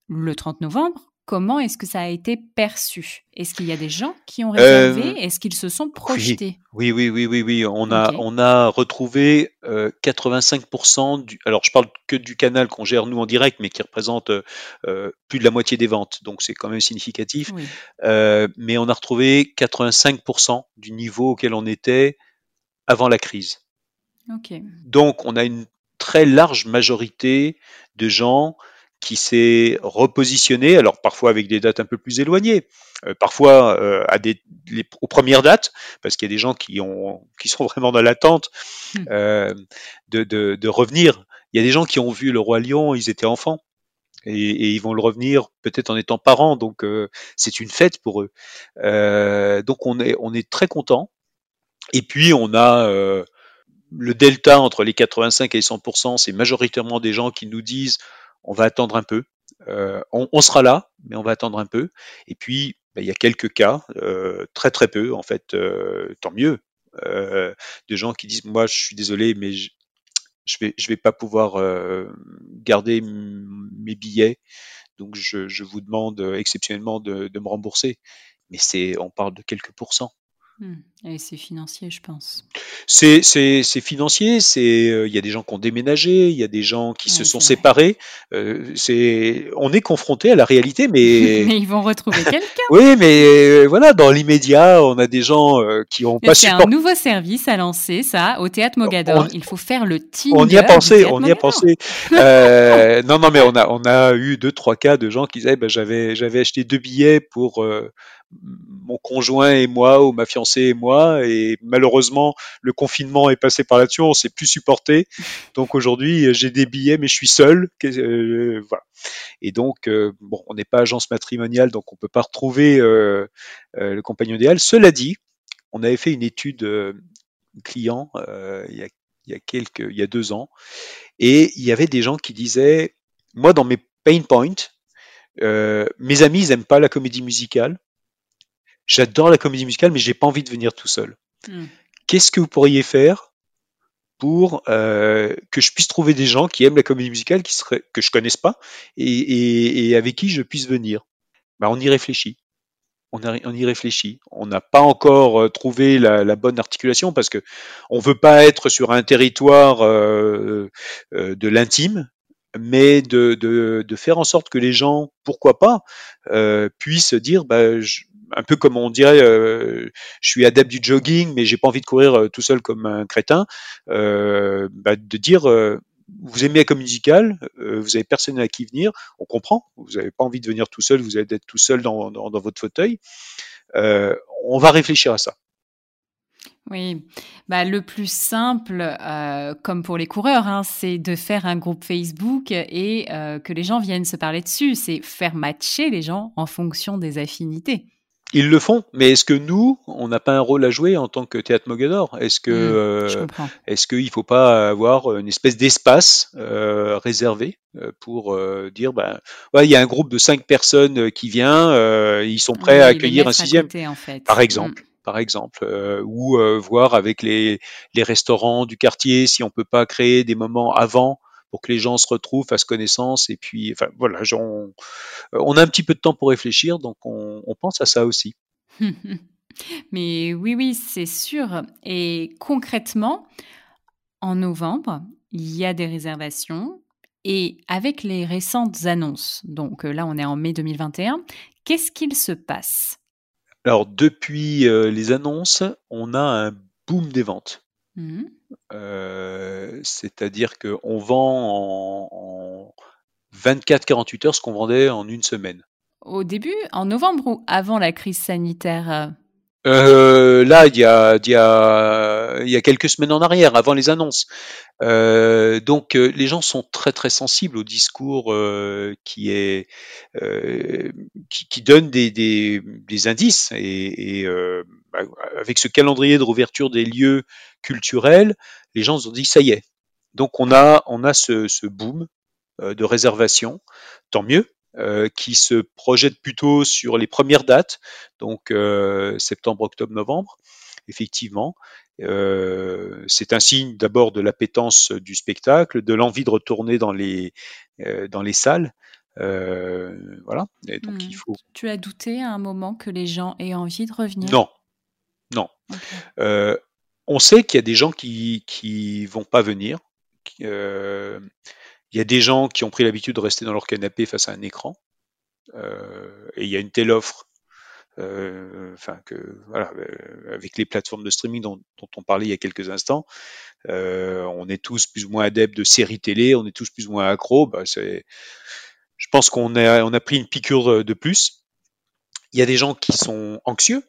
le 30 novembre, comment est-ce que ça a été perçu? Est-ce qu'il y a des gens qui ont réservé? Euh, Est-ce qu'ils se sont projetés? Oui, oui, oui, oui, oui, On a, okay. on a retrouvé euh, 85% du. Alors, je parle que du canal qu'on gère nous en direct, mais qui représente euh, plus de la moitié des ventes, donc c'est quand même significatif. Oui. Euh, mais on a retrouvé 85% du niveau auquel on était avant la crise. Okay. Donc, on a une très large majorité de gens qui s'est repositionné, alors parfois avec des dates un peu plus éloignées, euh, parfois euh, à des, les, aux premières dates, parce qu'il y a des gens qui, ont, qui sont vraiment dans l'attente hmm. euh, de, de, de, revenir. Il y a des gens qui ont vu le roi lion, ils étaient enfants, et, et ils vont le revenir peut-être en étant parents, donc c'est une fête pour eux. Donc on est, on est très content. Et puis on a le delta entre les 85 et les 100%, c'est majoritairement des gens qui nous disent on va attendre un peu. Euh, on, sera là, mais on va attendre un peu. Et puis, ben, il y a quelques cas, euh, très très peu en fait, euh, tant mieux, de gens qui disent moi je suis désolé, mais je, je vais je vais pas pouvoir garder mes billets, donc je, je vous demande exceptionnellement de, de me rembourser. Mais c'est, on parle de quelques pourcents. Mmh. Et c'est financier, je pense. C'est financier, euh, il y a des gens qui ont déménagé, il y a des gens qui ouais, se sont séparés. Euh, c'est on est confronté à la réalité, mais mais ils vont retrouver quelqu'un. oui, mais euh, voilà, dans l'immédiat, on a des gens qui ont pas. C'est un nouveau service à lancer, ça, au théâtre Mogador. On, il faut faire le team. On y a pensé, on y a pensé. non, non, mais on a on a eu deux trois cas de gens qui disaient, ben, j'avais j'avais acheté deux billets pour mon conjoint et moi, ou ma fiancée et moi, et malheureusement, le confinement est passé par là-dessus, on s'est plus supporté. Donc aujourd'hui, j'ai des billets, mais je suis seul. Euh, voilà. Et donc, euh, bon, on n'est pas agence matrimoniale, donc on peut pas retrouver euh, euh, le compagnon idéal. Cela dit, on avait fait une étude euh, client il y, a, il, y a, quelques, il y a deux ans, et il y avait des gens qui disaient, moi, dans mes pain points, mes amis, ils aiment pas la comédie musicale j'adore la comédie musicale, mais j'ai pas envie de venir tout seul. Mm. Qu'est-ce que vous pourriez faire pour euh, que je puisse trouver des gens qui aiment la comédie musicale, qui seraient, que je connaisse pas, et, et, et avec qui je puisse venir? Bah, On y réfléchit. On, a, on y réfléchit. On n'a pas encore euh, trouvé la, la, bonne articulation parce que on veut pas être sur un territoire euh, euh de l'intime, mais de, de, de, faire en sorte que les gens, pourquoi pas, euh, puissent dire, bah, je, un peu comme on dirait, euh, je suis adepte du jogging, mais j'ai pas envie de courir euh, tout seul comme un crétin, euh, bah, de dire, vous aimez la comédie musicale, vous avez personne à qui venir, on comprend, vous n'avez pas envie de venir tout seul, vous allez être tout seul dans, votre fauteuil. On va réfléchir à ça. Oui, bah, le plus simple, comme pour les coureurs, hein, c'est de faire un groupe Facebook et que les gens viennent se parler dessus. C'est faire matcher les gens en fonction des affinités. Ils le font, mais est-ce que nous, on n'a pas un rôle à jouer en tant que théâtre Mogador? Est-ce que, Mmh, euh, est-ce qu'il ne faut pas avoir une espèce d'espace euh, réservé euh, pour euh, dire, ben, ouais, il y a un groupe de cinq personnes qui vient, euh, ils sont prêts Oui, à accueillir un sixième, côté, en fait. par Mmh. exemple, par exemple, euh, ou euh, voir avec les, les restaurants du quartier si on peut pas créer des moments avant pour que les gens se retrouvent, fassent connaissance, et puis, enfin, voilà, on, on a un petit peu de temps pour réfléchir, donc on, on pense à ça aussi. Mais oui, oui, c'est sûr. Et concrètement, en novembre, il y a des réservations. Et avec les récentes annonces, donc euh, là on est en mai 2021, qu'est-ce qu'il se passe? Alors, depuis euh, les annonces, on a un boom des ventes. Mhm. Euh, C'est-à-dire qu'on vend en, en 24-48 heures ce qu'on vendait en une semaine. Au début, en novembre ou avant la crise sanitaire? Euh, là, il y a, il y, a, il y a quelques semaines en arrière, avant les annonces. Euh, donc, euh, les gens sont très très sensibles au discours euh, qui est euh, qui, qui donne des, des, des indices et, et euh, avec ce calendrier de rouverture des lieux culturels, les gens se sont dit ça y est. Donc, on a on a ce, ce boom de réservation, tant mieux euh, qui se projette plutôt sur les premières dates, donc euh, septembre, octobre, novembre. Effectivement, euh, c'est un signe d'abord de l'appétence du spectacle, de l'envie de retourner dans les dans les salles. Voilà. Et donc hmm. il faut. Tu as douté à un moment que les gens aient envie de revenir? Non, non. On sait qu'il y a des gens qui qui vont pas venir. euh, Il y a des gens qui ont pris l'habitude de rester dans leur canapé face à un écran. Euh, et il y a une telle offre, euh, enfin que voilà, euh, avec les plateformes de streaming dont, on parlait il y a quelques instants, euh, on est tous plus ou moins adeptes de séries télé, on est tous plus ou moins accros. Bah, je pense qu'on a, on a pris une piqûre de plus. Il y a des gens qui sont anxieux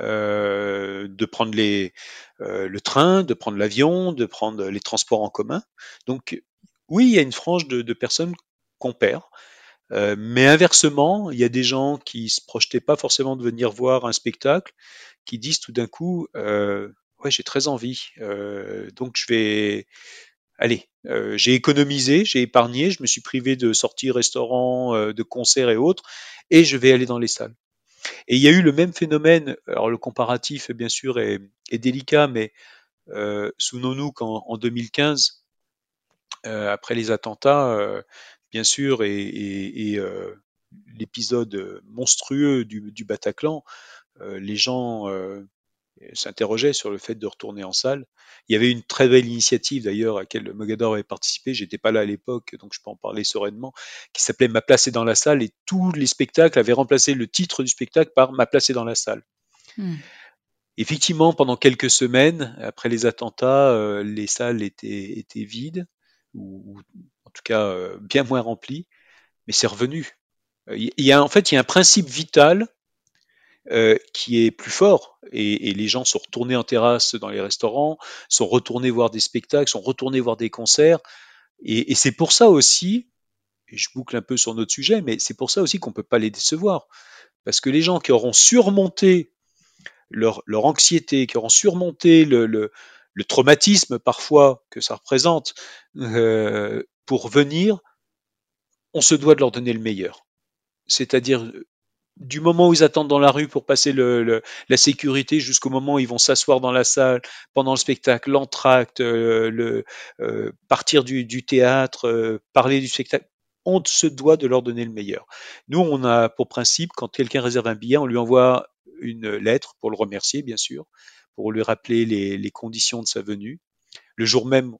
euh, de prendre les, euh, le train, de prendre l'avion, de prendre les transports en commun. Donc oui, il y a une frange de, personnes qu'on perd. Euh, mais inversement, il y a des gens qui se projetaient pas forcément de venir voir un spectacle, qui disent tout d'un coup, euh, ouais, j'ai très envie, euh, donc je vais, allez, j'ai économisé, j'ai épargné, je me suis privé de sorties, restaurants, de concerts et autres, et je vais aller dans les salles. Et il y a eu le même phénomène. Alors le comparatif, bien sûr, est, délicat, mais souvenons-nous qu'en en 2015, euh, après les attentats, euh, bien sûr, et, et, et euh, l'épisode monstrueux du, du Bataclan, euh, les gens euh, s'interrogeaient sur le fait de retourner en salle. Il y avait une très belle initiative d'ailleurs à laquelle Mogador avait participé, j'étais pas là à l'époque, donc je peux en parler sereinement, qui s'appelait Ma place est dans la salle, et tous les spectacles avaient remplacé le titre du spectacle par Ma place est dans la salle. Hmm. Effectivement, pendant quelques semaines, après les attentats, euh, les salles étaient, étaient vides, ou, en tout cas euh, bien moins remplies, mais c'est revenu. Euh, Il y a, en fait, il y a un principe vital euh, qui est plus fort, et, les gens sont retournés en terrasse dans les restaurants, sont retournés voir des spectacles, sont retournés voir des concerts, et, c'est pour ça aussi, et je boucle un peu sur notre sujet, mais c'est pour ça aussi qu'on peut pas les décevoir, parce que les gens qui auront surmonté leur, leur anxiété, qui auront surmonté le, le traumatisme parfois que ça représente euh, pour venir, on se doit de leur donner le meilleur. C'est-à-dire du moment où ils attendent dans la rue pour passer le, le, la sécurité jusqu'au moment où ils vont s'asseoir dans la salle pendant le spectacle, l'entracte, euh, le, euh, partir du, du théâtre, euh, parler du spectacle, on se doit de leur donner le meilleur. Nous, on a pour principe, quand quelqu'un réserve un billet, on lui envoie une lettre pour le remercier, bien sûr, pour lui rappeler les, les conditions de sa venue. Le jour même,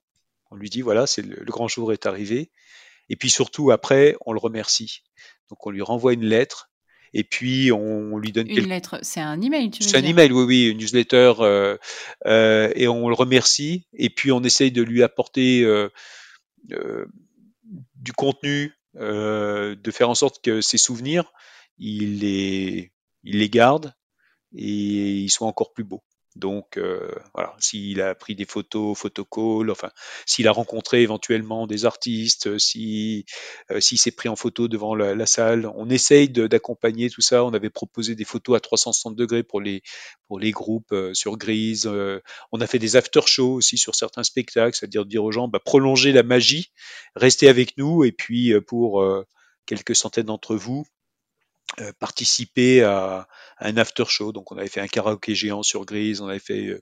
on lui dit voilà, c'est le, le grand jour est arrivé. Et puis surtout après, on le remercie. Donc on lui renvoie une lettre et puis on lui donne Une quelques... lettre, c'est un email, tu veux C'est un email, oui, oui, une newsletter, euh, euh, et on le remercie, et puis on essaye de lui apporter euh, du contenu, de faire en sorte que ces souvenirs, il les, il les garde et ils soient encore plus beaux. Donc euh, voilà, s'il a pris des photos, photocall, enfin, s'il a rencontré éventuellement des artistes, euh, si euh, s'il s'est pris en photo devant la, salle, on essaye d'accompagner tout ça. On avait proposé des photos à 360 degrés pour les pour les groupes sur Grise. on a fait des after shows aussi sur certains spectacles, c'est-à-dire dire aux gens, bah, prolongez la magie, restez avec nous, et puis pour quelques centaines d'entre vous, euh, participer à, un after show. Donc on avait fait un karaoké géant sur Grise, on avait fait euh,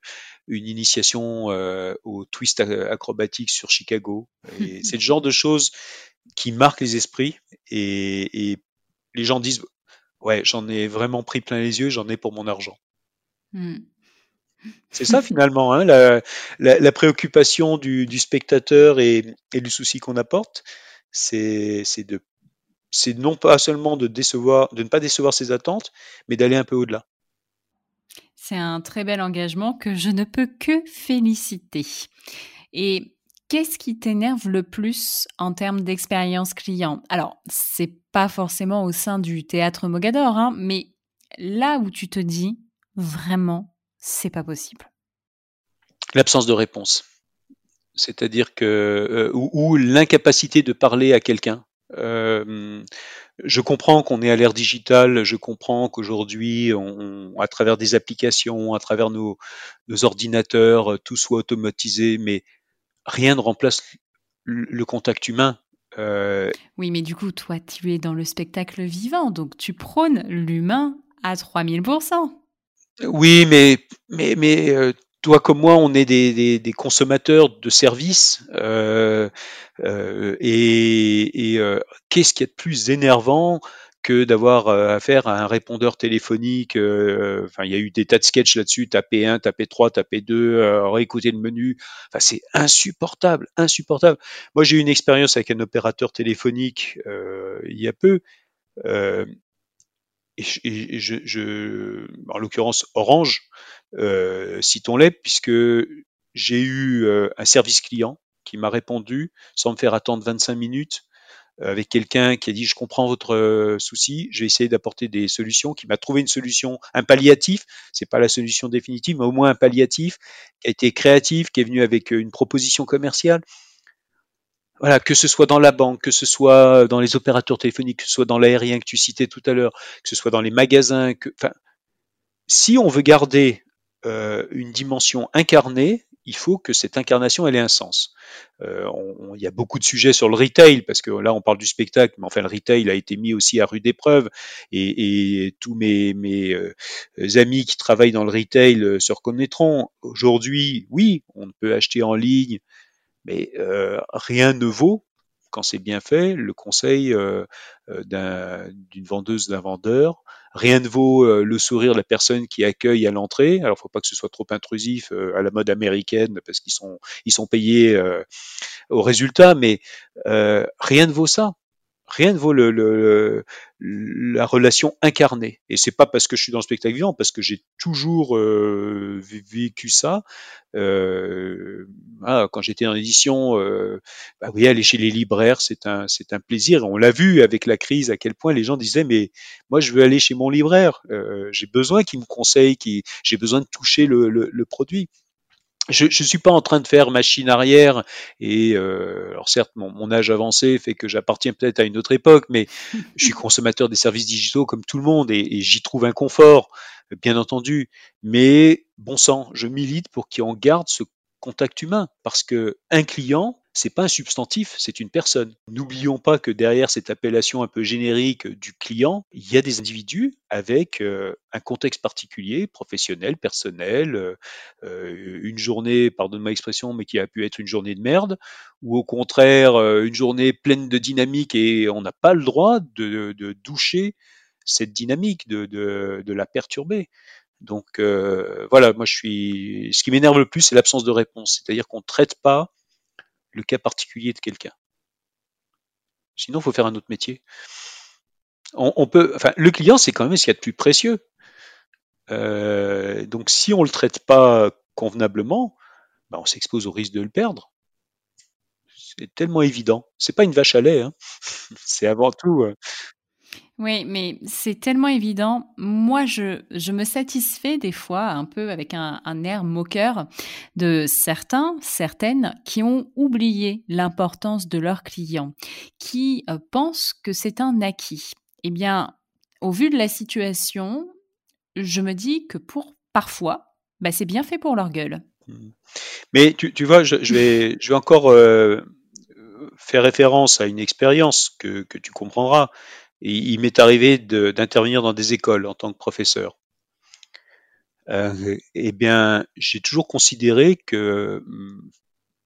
une initiation euh, au twist acrobatique sur Chicago. Et c'est le genre de choses qui marquent les esprits et, les gens disent ouais j'en ai vraiment pris plein les yeux, j'en ai pour mon argent. Hmm. C'est ça finalement, hein, la, préoccupation du, spectateur et, et, du souci qu'on apporte, c'est de c'est non pas seulement de décevoir, de ne pas décevoir ses attentes, mais d'aller un peu au-delà. C'est un très bel engagement que je ne peux que féliciter. Et qu'est-ce qui t'énerve le plus en termes d'expérience client? Alors, c'est pas forcément au sein du théâtre Mogador, hein, mais là où tu te dis vraiment, c'est pas possible. L'absence de réponse. C'est-à-dire que euh, ou l'incapacité de parler à quelqu'un euh, je comprends qu'on est à l'ère digitale, je comprends qu'aujourd'hui, on, à travers des applications, à travers nos, ordinateurs, tout soit automatisé, mais rien ne remplace le, contact humain. Euh, oui, mais du coup, toi, tu es dans le spectacle vivant, donc tu prônes l'humain à 3000%. Oui, mais, mais, mais euh, toi comme moi, on est des, des, consommateurs de services euh, euh, et, euh, qu'est-ce qui est de plus énervant que d'avoir affaire à un répondeur téléphonique. enfin, il y a eu des tas de sketchs là-dessus, taper 1, taper 3, taper 2, réécouter le menu. Enfin, c'est insupportable, insupportable. Moi, j'ai eu une expérience avec un opérateur téléphonique il y a peu en l'occurrence Orange, euh, citons-les, puisque j'ai eu euh, un service client qui m'a répondu sans me faire attendre 25 minutes euh, avec quelqu'un qui a dit je comprends votre souci, je vais essayer d'apporter des solutions, qui m'a trouvé une solution, un palliatif, c'est pas la solution définitive, mais au moins un palliatif, qui a été créatif, qui est venu avec une proposition commerciale voilà, que ce soit dans la banque, que ce soit dans les opérateurs téléphoniques, que ce soit dans l'aérien que tu citais tout à l'heure, que ce soit dans les magasins, enfin, si on veut garder euh, une dimension incarnée, il faut que cette incarnation elle ait un sens. Euh, il y a beaucoup de sujets sur le retail parce que là on parle du spectacle, mais enfin le retail a été mis aussi à rude épreuve et, tous mes, euh, amis qui travaillent dans le retail euh, se reconnaîtront. Aujourd'hui, oui, on peut acheter en ligne mais euh, rien ne vaut, quand c'est bien fait, le conseil euh, euh, d'une vendeuse, d'un vendeur. Rien ne vaut le sourire de la personne qui accueille à l'entrée. Alors, faut pas que ce soit trop intrusif à la mode américaine parce qu'ils sont ils sont payés au résultat, mais rien ne vaut ça rien ne vaut la relation incarnée. Et c'est pas parce que je suis dans le spectacle vivant, parce que j'ai toujours euh, vécu ça. Euh, quand j'étais en édition, euh, bah oui, aller chez les libraires, c'est un, c'est un plaisir. On l'a vu avec la crise à quel point les gens disaient mais moi je veux aller chez mon libraire, j'ai besoin qu'il me conseille, qui, j'ai besoin de toucher le produit je ne suis pas en train de faire machine arrière et euh, alors certes mon, mon, âge avancé fait que j'appartiens peut-être à une autre époque mais je suis consommateur des services digitaux comme tout le monde et, et j'y trouve un confort bien entendu. Mais bon sang je milite pour qu'on garde ce contact humain parce que un client c'est pas un substantif, c'est une personne. N'oublions pas que derrière cette appellation un peu générique du client, il y a des individus avec euh, un contexte particulier, professionnel, personnel, euh, euh, une journée, pardonne-moi l'expression, mais qui a pu être une journée de merde, ou au contraire une journée pleine de dynamique et on n'a pas le droit de, doucher cette dynamique, de, de la perturber. Donc voilà, moi je suis. Ce qui m'énerve le plus, c'est l'absence de réponse, c'est-à-dire qu'on ne traite pas le cas particulier de quelqu'un. Sinon, il faut faire un autre métier. On, peut, enfin, le client, c'est quand même ce qu'il y a de plus précieux. Euh, donc, si on ne le traite pas convenablement, ben, on s'expose au risque de le perdre. c'est tellement évident. C'est pas une vache à lait, hein. c'est avant tout. Euh, oui, mais c'est tellement évident. Moi, je, me satisfais des fois un peu avec un, air moqueur de certains, certaines qui ont oublié l'importance de leurs clients, qui euh, pensent que c'est un acquis. Eh bien, au vu de la situation, je me dis que pour parfois, bah, c'est bien fait pour leur gueule. Mmh. Mais tu, vois, je, vais, encore euh, faire référence à une expérience que tu comprendras il m'est arrivé d'intervenir dans des écoles en tant que professeur. Euh, eh bien, j'ai toujours considéré que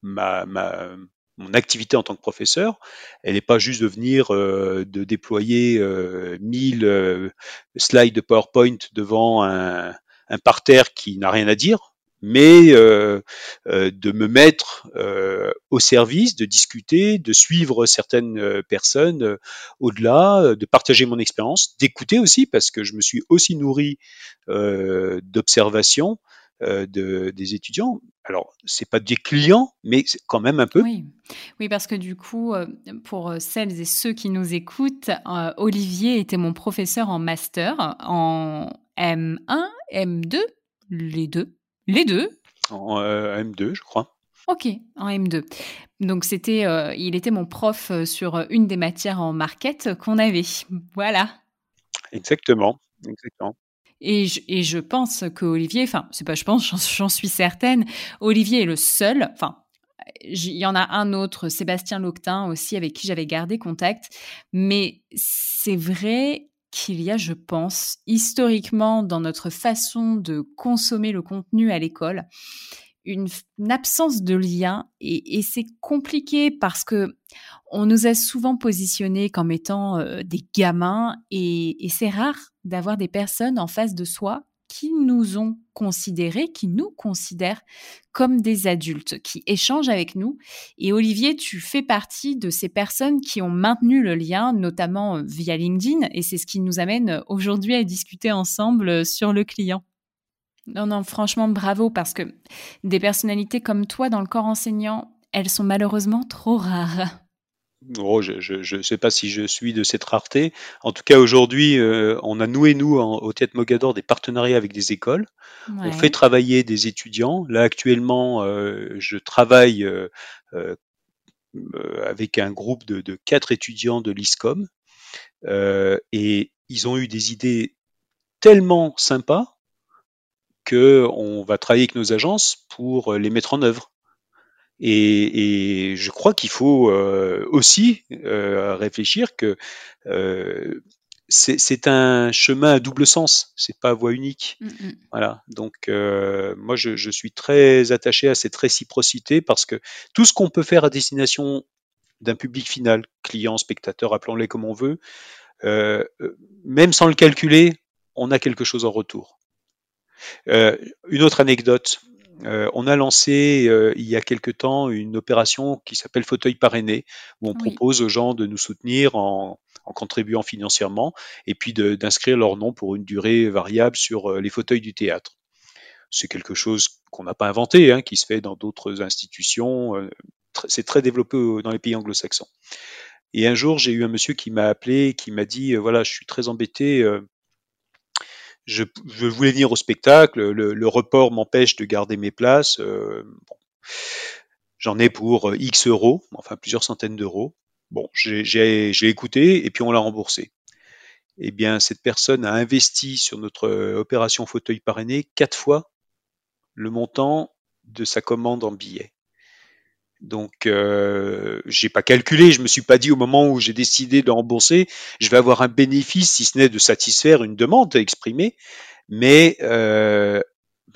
mon activité en tant que professeur, elle n'est pas juste de venir euh, de déployer euh, 1000 euh, slides de PowerPoint devant un parterre qui n'a rien à dire mais euh, euh, de me mettre euh, au service, de discuter, de suivre certaines personnes au-delà, de partager mon expérience, d'écouter aussi, parce que je me suis aussi nourri d'observations de, des étudiants. Alors, c'est pas des clients, mais quand même un peu. Oui. oui, parce que du coup, pour celles et ceux qui nous écoutent, Olivier était mon professeur en master, en M1, M2, les deux. Les deux En euh, M2, je crois. Ok, en M2. Donc c'était, euh, il était mon prof euh, sur une des matières en market qu'on avait. Voilà. Exactement, exactement. Et je, et je pense qu'Olivier, enfin, c'est pas je pense, j'en suis certaine, Olivier est le seul, enfin, il y en a un autre, Sébastien Loctin aussi, avec qui j'avais gardé contact, mais c'est vrai qu'il y a, je pense, historiquement dans notre façon de consommer le contenu à l'école, une, absence de lien et, c'est compliqué parce que on nous a souvent positionnés comme étant euh, des gamins et c'est rare d'avoir des personnes en face de soi qui nous ont considérés, qui nous considèrent comme des adultes, qui échangent avec nous. Et Olivier, tu fais partie de ces personnes qui ont maintenu le lien, notamment euh, via LinkedIn, et c'est ce qui nous amène euh, aujourd'hui à discuter ensemble euh, sur le client. Non, non, franchement, bravo, parce que des personnalités comme toi dans le corps enseignant, elles sont malheureusement trop rares. Oh, je ne sais pas si je suis de cette rareté. En tout cas, aujourd'hui, euh, on a noué, nous, au Théâtre Mogador, des partenariats avec des écoles. On fait travailler des étudiants. Là, actuellement, euh, je travaille euh, avec un groupe de, de quatre étudiants de l'ISCOM. et ils ont eu des idées tellement sympas qu'on va travailler avec nos agences pour les mettre en œuvre. Et, et je crois qu'il faut euh, aussi euh, réfléchir que euh, c'est un chemin à double sens, c'est pas voie unique. Mmh, mmh. Voilà. Donc moi je, je, suis très attaché à cette réciprocité parce que tout ce qu'on peut faire à destination d'un public final, client, spectateur, appelons-les comme on veut, même sans le calculer, on a quelque chose en retour. une autre anecdote, euh, on a lancé euh, il y a quelque temps une opération qui s'appelle Fauteuil parrainé, où on propose aux gens de nous soutenir en, contribuant financièrement et puis d'inscrire leur nom pour une durée variable sur euh, les fauteuils du théâtre. C'est quelque chose qu'on n'a pas inventé, hein, qui se fait dans d'autres institutions. c'est très développé dans les pays anglo-saxons. Et un jour, j'ai eu un monsieur qui m'a appelé, qui m'a dit voilà, je suis très embêté je, voulais venir au spectacle, le, report m'empêche de garder mes places. Euh, J'en ai pour euh, X euros, enfin plusieurs centaines d'euros. Bon, j'ai écouté et puis on l'a remboursé. Eh bien, cette personne a investi sur notre euh, opération fauteuil parrainé quatre fois le montant de sa commande en billets. Donc, euh, j'ai pas calculé. Je me suis pas dit au moment où j'ai décidé de rembourser, je vais avoir un bénéfice, si ce n'est de satisfaire une demande exprimée. Mais euh,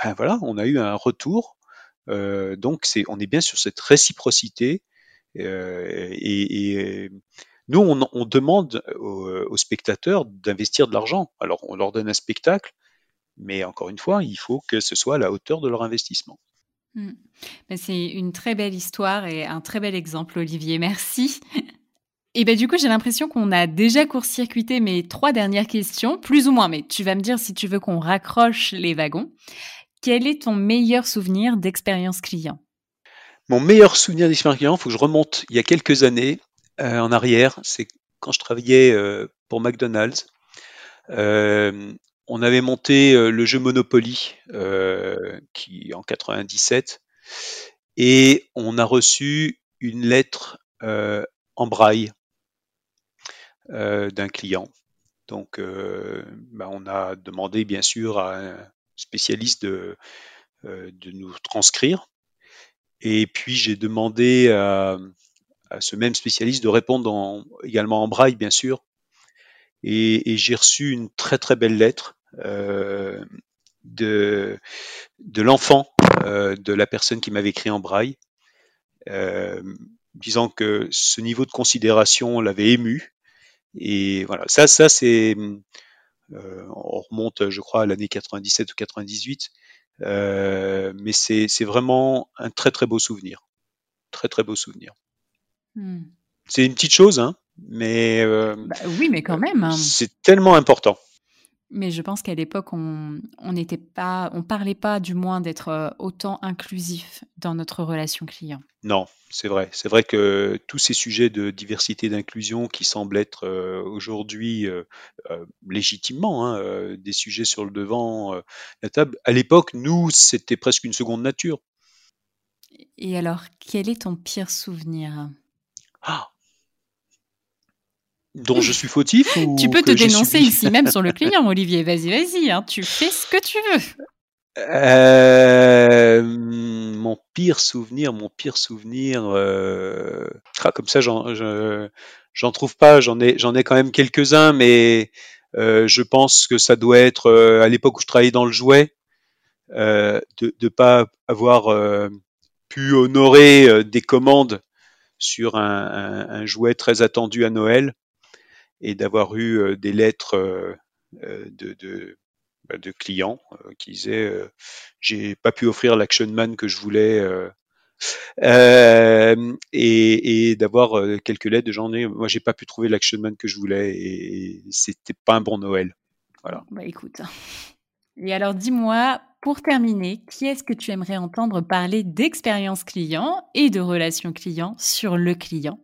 ben voilà, on a eu un retour. Euh, donc, c'est, on est bien sur cette réciprocité. Euh, et, nous, on demande aux, spectateurs d'investir de l'argent. Alors, on leur donne un spectacle, mais encore une fois, il faut que ce soit à la hauteur de leur investissement. Mmh. C'est une très belle histoire et un très bel exemple, Olivier. Merci. Et ben du coup, j'ai l'impression qu'on a déjà court-circuité mes trois dernières questions, plus ou moins, mais tu vas me dire si tu veux qu'on raccroche les wagons. Quel est ton meilleur souvenir d'expérience client? Mon meilleur souvenir d'expérience client, il faut que je remonte il y a quelques années en arrière. C'est quand je travaillais pour McDonald's. On avait monté le jeu Monopoly qui en 97 et on a reçu une lettre en braille d'un client. Donc, bah, on a demandé bien sûr à un spécialiste de nous transcrire. Et puis j'ai demandé à, ce même spécialiste de répondre également en braille, bien sûr. Et, j'ai reçu une très très belle lettre de, de l'enfant de la personne qui m'avait écrit en braille, disant que ce niveau de considération l'avait ému et voilà, ça, ça c'est, euh, on remonte, je crois, à l'année 97 ou 98, euh, mais c'est, vraiment un très très beau souvenir, très très beau souvenir. Hmm. C'est une petite chose, hein, mais euh, bah oui, mais quand même. Hein. C'est tellement important. Mais je pense qu'à l'époque, on n'était pas, on parlait pas du moins d'être euh, autant inclusif dans notre relation client. Non, c'est vrai. C'est vrai que tous ces sujets de diversité d'inclusion qui semblent être euh, aujourd'hui euh, légitimement hein, des sujets sur le devant de la table, à l'époque, nous, c'était presque une seconde nature. Et alors, quel est ton pire souvenir? Ah, dont je suis fautif ou Tu peux te dénoncer ici même sur le client, Olivier. Vas-y, vas-y, hein, tu fais ce que tu veux. Euh, mon pire souvenir, mon pire souvenir. Euh, ah, comme ça, j'en, j'en trouve pas. J'en ai, j'en ai quand même quelques-uns, mais euh, je pense que ça doit être à l'époque où je travaillais dans le jouet, de ne pas avoir pu honorer des commandes sur un, un, jouet très attendu à Noël et d'avoir eu des lettres de, de, bah, clients qui disaient j'ai pas pu offrir l'action man que je voulais et, et d'avoir quelques lettres de gens moi j'ai pas pu trouver l'action man que je voulais et, c'était pas un bon Noël. Voilà. Bah écoute. Et alors dis-moi pour terminer qui est-ce que tu aimerais entendre parler d'expérience client et de relation client sur le client?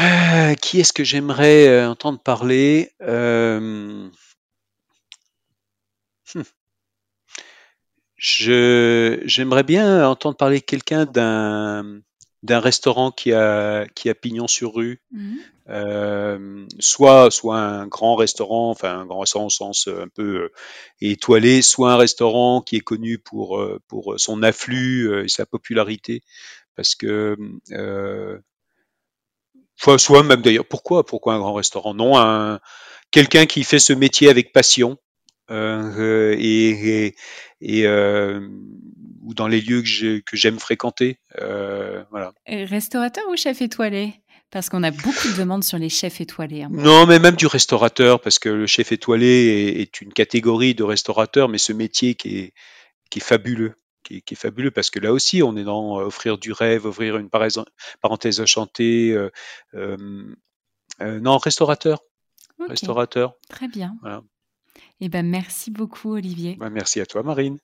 Euh, qui est-ce que j'aimerais euh, entendre parler euh, hmm. J'aimerais bien entendre parler quelqu'un d'un d'un restaurant qui a qui a pignon sur rue, mmh. soit soit un grand restaurant, enfin un grand restaurant au sens un peu étoilé, soit un restaurant qui est connu pour pour son afflux et sa popularité, parce que soit même d'ailleurs, pourquoi, pourquoi un grand restaurant? Non, un, quelqu'un qui fait ce métier avec passion euh, et, et, euh, ou dans les lieux que j'aime fréquenter. Euh, voilà. Restaurateur ou chef étoilé? Parce qu'on a beaucoup de demandes sur les chefs étoilés. Hein. Non, mais même du restaurateur, parce que le chef étoilé est, est une catégorie de restaurateur, mais ce métier qui est, qui est fabuleux qui est, fabuleux parce que là aussi, on est dans euh, offrir du rêve, ouvrir une parenthèse enchantée. Euh, euh, non, restaurateur. Restaurateur. Très bien. Eh ben, merci beaucoup, Olivier. Ben, merci à toi, Marine.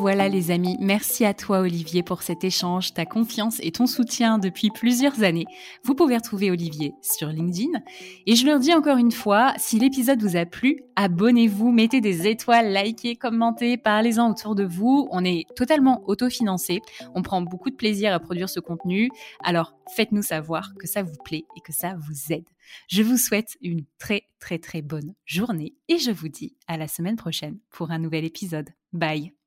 Voilà les amis, merci à toi Olivier pour cet échange, ta confiance et ton soutien depuis plusieurs années. Vous pouvez retrouver Olivier sur LinkedIn. Et je leur dis encore une fois, si l'épisode vous a plu, abonnez-vous, mettez des étoiles, likez, commentez, parlez-en autour de vous. On est totalement autofinancé, on prend beaucoup de plaisir à produire ce contenu. Alors faites-nous savoir que ça vous plaît et que ça vous aide. Je vous souhaite une très très très bonne journée et je vous dis à la semaine prochaine pour un nouvel épisode. Bye